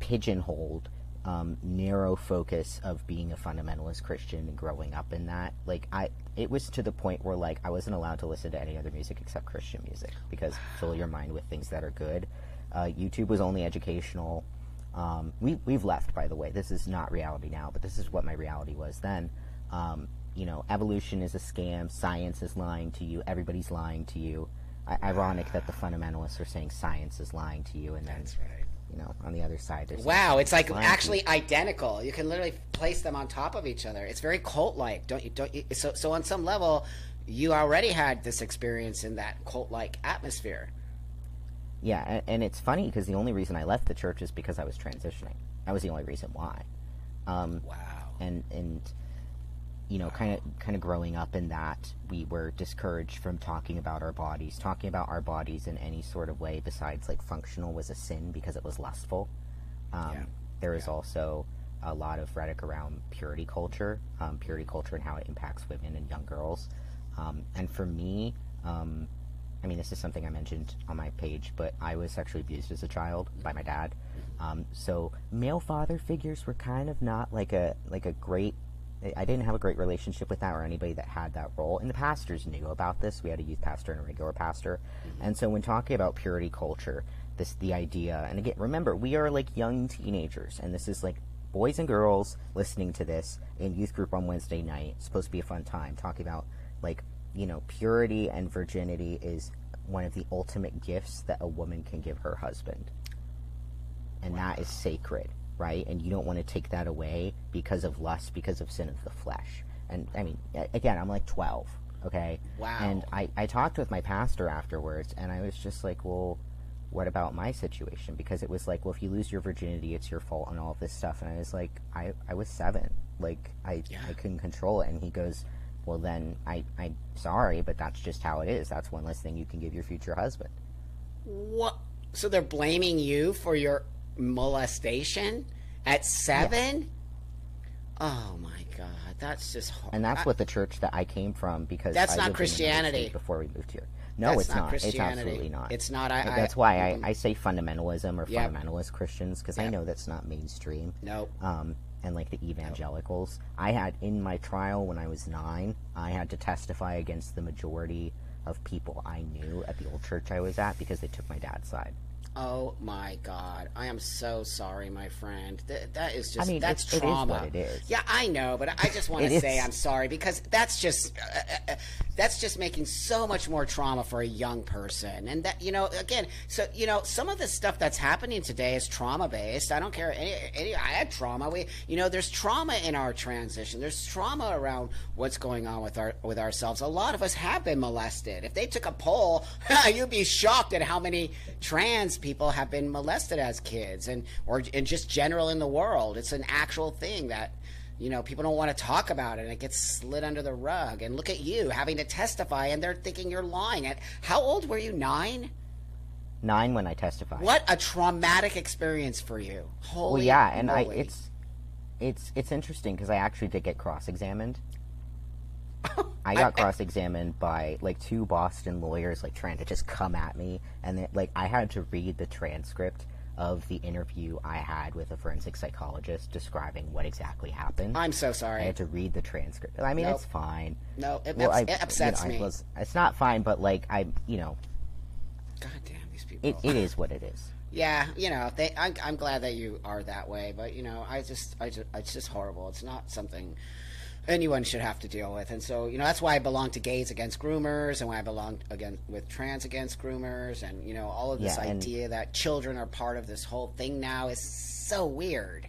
pigeonholed um, narrow focus of being a fundamentalist Christian and growing up in that. Like I, it was to the point where like I wasn't allowed to listen to any other music except Christian music because fill your mind with things that are good. Uh, YouTube was only educational. Um, we we've left by the way. This is not reality now, but this is what my reality was then. Um, you know, evolution is a scam. Science is lying to you. Everybody's lying to you. I- ironic that the fundamentalists are saying science is lying to you, and then right you know, on the other side. There's wow, it's like actually identical. You can literally place them on top of each other. It's very cult-like, don't you? Don't you? So, so on some level, you already had this experience in that cult-like atmosphere. Yeah, and, and it's funny because the only reason I left the church is because I was transitioning. That was the only reason why. Um, wow. And and you know, kind of kind of growing up in that, we were discouraged from talking about our bodies. Talking about our bodies in any sort of way besides like functional was a sin because it was lustful. Um, yeah. There is yeah. also a lot of rhetoric around purity culture, um, purity culture and how it impacts women and young girls. Um, and for me, Um, I mean, this is something I mentioned on my page, but I was sexually abused as a child by my dad. Um, so male father figures were kind of not like a like a great. I didn't have a great relationship with that or anybody that had that role. And the pastors knew about this. We had a youth pastor and a regular pastor. Mm-hmm. And so when talking about purity culture, this the idea, and again, remember we are like young teenagers, and this is like boys and girls listening to this in youth group on Wednesday night. It's supposed to be a fun time talking about like you know purity and virginity is one of the ultimate gifts that a woman can give her husband and that is sacred right? And you don't want to take that away because of lust because of sin of the flesh. And i mean again i'm like 12 okay? Wow. and i i talked with my pastor afterwards and i was just like well what about my situation? Because it was like well if you lose your virginity it's your fault and all of this stuff. And i was like i i was seven. Like i Yeah. i couldn't control it. And he goes well then i i'm sorry but that's just how it is. That's one less thing you can give your future husband. What? So they're blaming you for your molestation at seven? Oh my God, that's just hard. and that's what the church that I came from because That's I not Christianity. before we moved here. No, That's it's not not. It's absolutely not. It's not. I- I- that's why I, I say fundamentalism or Yep. fundamentalist Christians because I know that's not mainstream. Nope. Um, and like the evangelicals, I had in my trial when I was nine, I had to testify against the majority of people I knew at the old church I was at because they took my dad's side. Oh my God, I am so sorry, my friend. Th- that is just I mean, that's it's- it is trauma. what it is. Yeah, I know, but I just want to say. I'm sorry because that's just uh, uh, uh, that's just making so much more trauma for a young person. And that you know, again, so you know, some of the stuff that's happening today is trauma based. I don't care. Any, any, I had trauma. We, you know, there's trauma in our transition. There's trauma around what's going on with our with ourselves. A lot of us have been molested. If they took a poll, you'd be shocked at how many trans people have been molested as kids, and or and just general in the world. It's an actual thing that you know people don't want to talk about it and it gets slid under the rug and look at you having to testify and they're thinking you're lying. At how old were you? Nine? Nine when I testified. what a traumatic experience for you. Holy Well, yeah, and I it's it's it's interesting because I actually did get cross-examined. I got cross-examined by like two Boston lawyers, like trying to just come at me, and then, like I had to read the transcript of the interview I had with a forensic psychologist describing what exactly happened. i'm so sorry. I had to read the transcript. I mean, Nope. it's fine. no it, Well, ups- I, it upsets you know, me was- it's not fine, but like I, you know, god damn these people it, it is what it is. Yeah, you know, they, I'm, I'm glad that you are that way, but you know, I just, I just, it's just horrible. It's not something anyone should have to deal with, and so you know, that's why I belong to Gays Against Groomers, and why I belong again with Trans Against Groomers, and you know, all of this Yeah, idea that children are part of this whole thing now is so weird.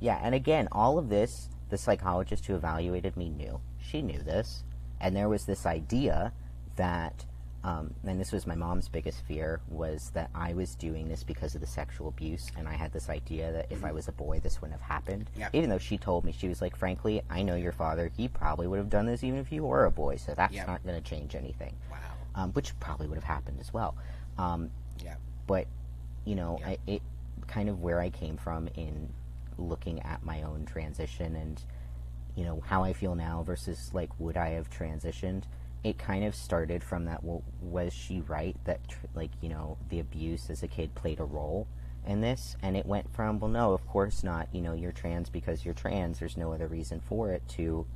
Yeah, and again, all of this, the psychologist who evaluated me knew. She knew this. And there was this idea that, um, and this was my mom's biggest fear, was that I was doing this because of the sexual abuse. And I had this idea that if I was a boy, this wouldn't have happened. Yep. Even though she told me, she was like, frankly, I know your father. He probably would have done this even if you were a boy. So that's Yep. not going to change anything. Wow. Um, which probably would have happened as well. Um, Yeah. but you know Yeah. I, it kind of where i came from in looking at my own transition and you know how i feel now versus like would i have transitioned it kind of started from that well was she right that tr- like you know the abuse as a kid played a role in this and it went from well no of course not you know you're trans because you're trans there's no other reason for it to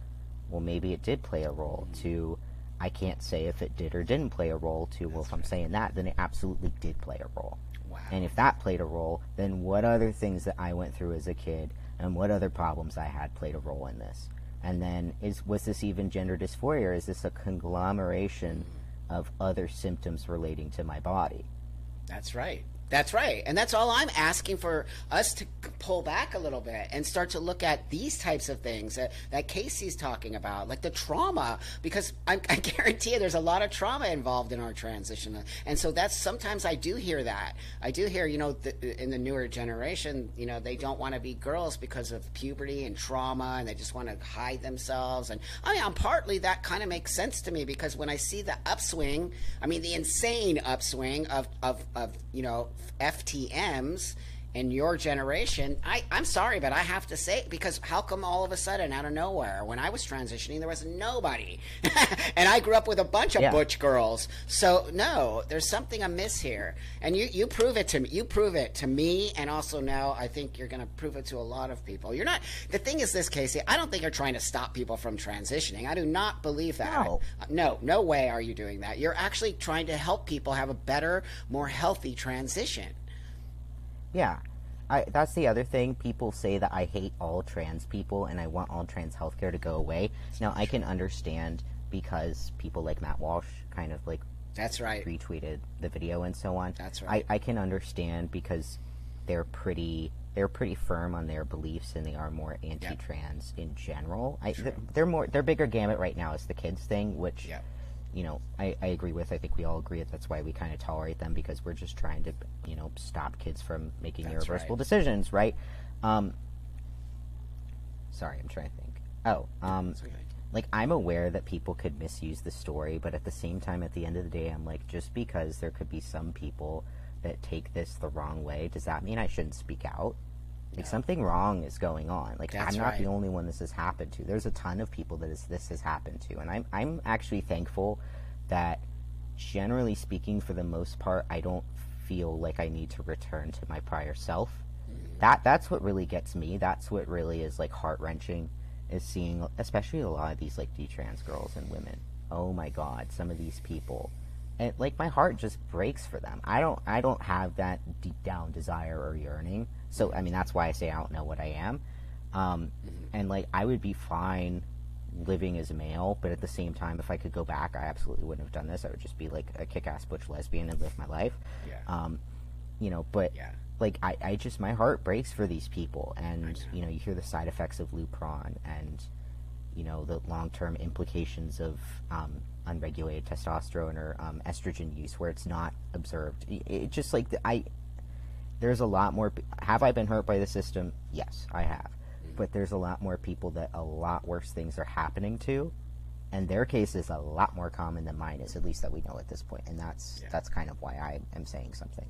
well maybe it did play a role mm-hmm. to i can't say if it did or didn't play a role to well if i'm saying that then it absolutely did play a role Wow. and if that played a role, then what other things that I went through as a kid and what other problems I had played a role in this? And then is was this even gender dysphoria or is this a conglomeration of other symptoms relating to my body? That's right. That's right. And that's all I'm asking for us to pull back a little bit and start to look at these types of things that, that Casey's talking about, like the trauma, because I, I guarantee you there's a lot of trauma involved in our transition. And so that's sometimes I do hear that. I do hear, you know, the, in the newer generation, you know, they don't want to be girls because of puberty and trauma and they just want to hide themselves. And I mean, I'm partly that kind of makes sense to me because when I see the upswing, I mean, the insane upswing of, of, of you know, FTMs, in your generation, I, I'm sorry, but I have to say because how come all of a sudden out of nowhere, when I was transitioning, there was nobody, and I grew up with a bunch of Yeah. butch girls. So no, there's something amiss here, and you you prove it to me. You prove it to me, and also now I think you're going to prove it to a lot of people. You're not. The thing is, this Casey, I don't think you're trying to stop people from transitioning. I do not believe that. No. Uh, No, no way are you doing that. You're actually trying to help people have a better, more healthy transition. Yeah. I, that's the other thing. People say that I hate all trans people and I want all trans healthcare to go away. Now, I can understand because people like Matt Walsh kind of like That's right. retweeted the video and so on. That's right. I, I can understand because they're pretty they're pretty firm on their beliefs and they are more anti-trans in general. I, th- they're more their bigger gamut right now is the kids thing, which Yeah. You know I, I agree with. I think we all agree that that's why we kind of tolerate them because we're just trying to you know stop kids from making That's irreversible right. decisions, right? Um, sorry, I'm trying to think. Oh, um, okay. like I'm aware that people could misuse the story, but at the same time, at the end of the day, I'm like, just because there could be some people that take this the wrong way, does that mean I shouldn't speak out? Like something wrong is going on. Like That's I'm not the only one this has happened to. There's a ton of people that is, this has happened to, and I'm I'm actually thankful that, generally speaking, for the most part, I don't feel like I need to return to my prior self. Mm-hmm. That that's what really gets me. That's what really is like heart wrenching, is seeing especially a lot of these like detrans girls and women. Oh my God, some of these people, and like my heart just breaks for them. I don't I don't have that deep down desire or yearning. So I mean that's why I say I don't know what I am. Um, and like I would be fine living as a male, but at the same time, if I could go back, I absolutely wouldn't have done this. I would just be like a kick-ass butch lesbian and live my life. Yeah. Um, you know, but Yeah. like I, I just my heart breaks for these people, and you know, you hear the side effects of Lupron, and you know the long-term implications of um, unregulated testosterone or um, estrogen use, where it's not observed. It, it just like the, I there's a lot more. Have I been hurt by the system? Yes, I have. But there's a lot more people that a lot worse things are happening to, and their case is a lot more common than mine is. At least that we know at this point, and that's Yeah. that's kind of why I am saying something.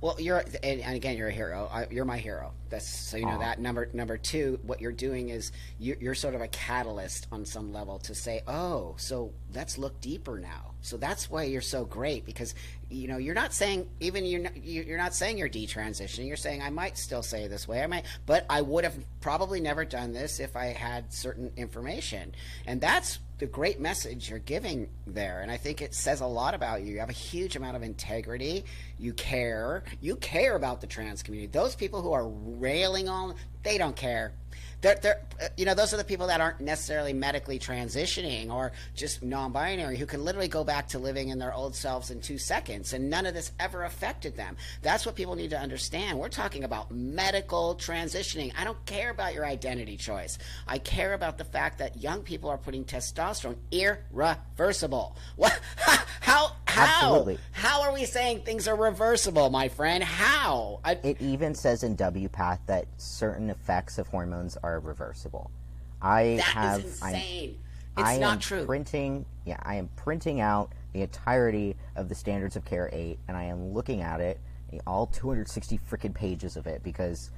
Well, you're and, and again, you're a hero. I, you're my hero. That's so you know that. Number number two, what you're doing is you're, you're sort of a catalyst on some level to say, oh, so let's look deeper now. So that's why you're so great because you know you're not saying even you're not, you- you're not saying you're detransitioning. You're saying I might still say this way. I might, but I would have probably never done this if I had certain information, and that's the great message you're giving there. And i think it says a lot about you. You have a huge amount of integrity. You care. You care about the trans community. Those people who are railing on they don't care they're, they're, you know, those are the people that aren't necessarily medically transitioning or just non-binary who can literally go back to living in their old selves in two seconds, and none of this ever affected them. That's what people need to understand. We're talking about medical transitioning. I don't care about your identity choice. I care about the fact that young people are putting testosterone irreversible. What? How? How? Absolutely. How are we saying things are reversible, my friend? How? I, It even says in WPATH that certain effects of hormones are reversible. I That have is I'm- insane. It's I not am true. Printing, yeah, I am printing out the entirety of the Standards of Care 8, and I am looking at it, all 260 freaking pages of it, because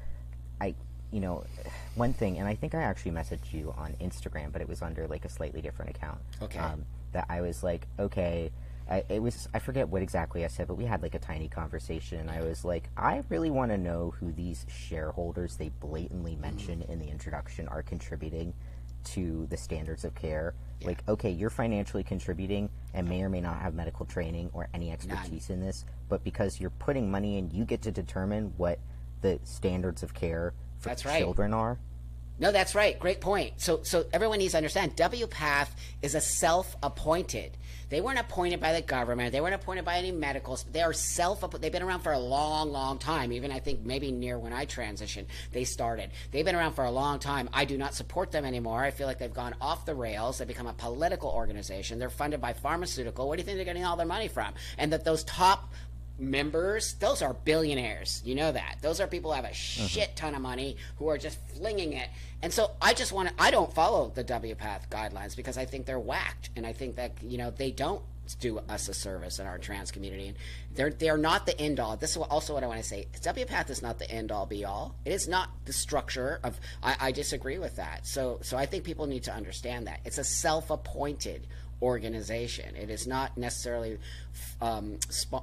I, you know, one thing, and I think I actually messaged you on Instagram, but it was under like a slightly different account. Okay. Um, that I was like, okay. I, it was I forget what exactly I said, but we had like a tiny conversation, and I was like, I really want to know who these shareholders they blatantly Mm-hmm. mention in the introduction are contributing to the standards of care. Like, okay, you're financially contributing and may or may not have medical training or any expertise in this, but because you're putting money in, you get to determine what the standards of care for That's right. children are. No, that's right. Great point. So, so everyone needs to understand WPATH is a self-appointed. They weren't appointed by the government. They weren't appointed by any medicals. They are self. They've been around for a long, long time. Even I think maybe near when I transitioned, they started. They've been around for a long time. I do not support them anymore. I feel like they've gone off the rails. They become a political organization. They're funded by pharmaceutical. Where do you think they're getting all their money from? And that those top members, those are billionaires. You know that. Those are people who have a uh-huh. shit ton of money who are just flinging it. And so I just want to, I don't follow the WPATH guidelines because I think they're whacked. And I think that, you know, they don't do us a service in our trans community. And they're they're not the end all. This is also what I want to say. WPATH is not the end all be all. It is not the structure of. I, I disagree with that. So so I think people need to understand that it's a self appointed organization. It is not necessarily, um,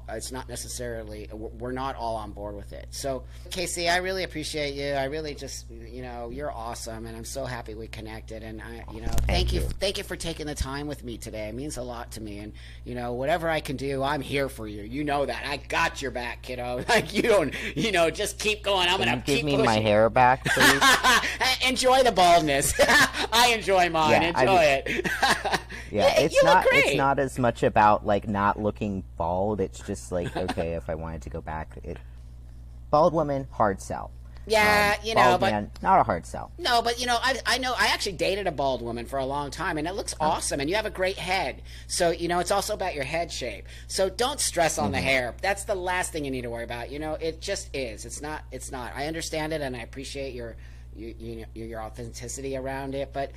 it's not necessarily, we're not all on board with it. So, KC, I really appreciate you. I really just, you know, you're awesome, and I'm so happy we connected. And I, you know, thank, thank you. you, thank you for taking the time with me today. It means a lot to me. And you know, whatever I can do, I'm here for you. You know that. I got your back, kiddo. Like you don't, you know, just keep going. I'm gonna give keep me pushing. my hair back, please. enjoy the baldness. I enjoy mine. Yeah, enjoy I it. yeah, it's not. It's not as much about like not looking bald. It's just like okay, if I wanted to go back, it bald woman hard sell. Yeah, um, you know, but man, not a hard sell. No, but you know, I I know I actually dated a bald woman for a long time, and it looks oh. awesome, and you have a great head. So you know, it's also about your head shape. So don't stress on mm-hmm. the hair. That's the last thing you need to worry about. You know, it just is. It's not. It's not. I understand it, and I appreciate your you, you your authenticity around it, but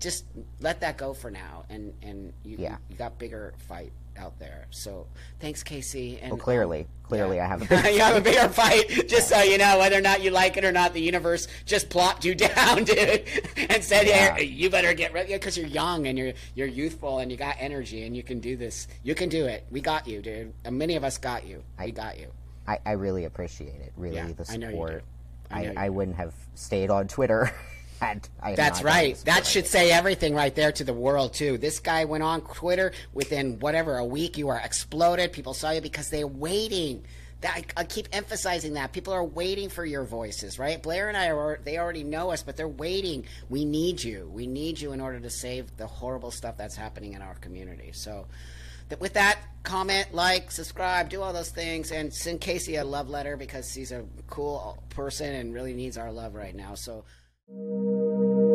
just let that go for now, and and you yeah. you got bigger fight out there. So thanks, KC. And well, clearly, um, clearly, yeah. I have a bigger you have a bigger fight. Just so you know, whether or not you like it or not, the universe just plopped you down, dude, and said, yeah. "Hey, you better get ready because you're young and you're you're youthful and you got energy and you can do this. You can do it. We got you, dude. And many of us got you. I, we got you. I, I really appreciate it. Really, yeah, the support. I know you do. I, I, I wouldn't have stayed on Twitter. That's right. That should say everything right there to the world too. This guy went on Twitter within whatever a week. You are exploded. People saw you because they're waiting. That I, I, keep emphasizing that people are waiting for your voices, right? Blaire and I are they already know us, but they're waiting. We need you. We need you in order to save the horrible stuff that's happening in our community. So, with that, comment, like, subscribe, do all those things, and send KC a love letter because he's a cool person and really needs our love right now. So. うん。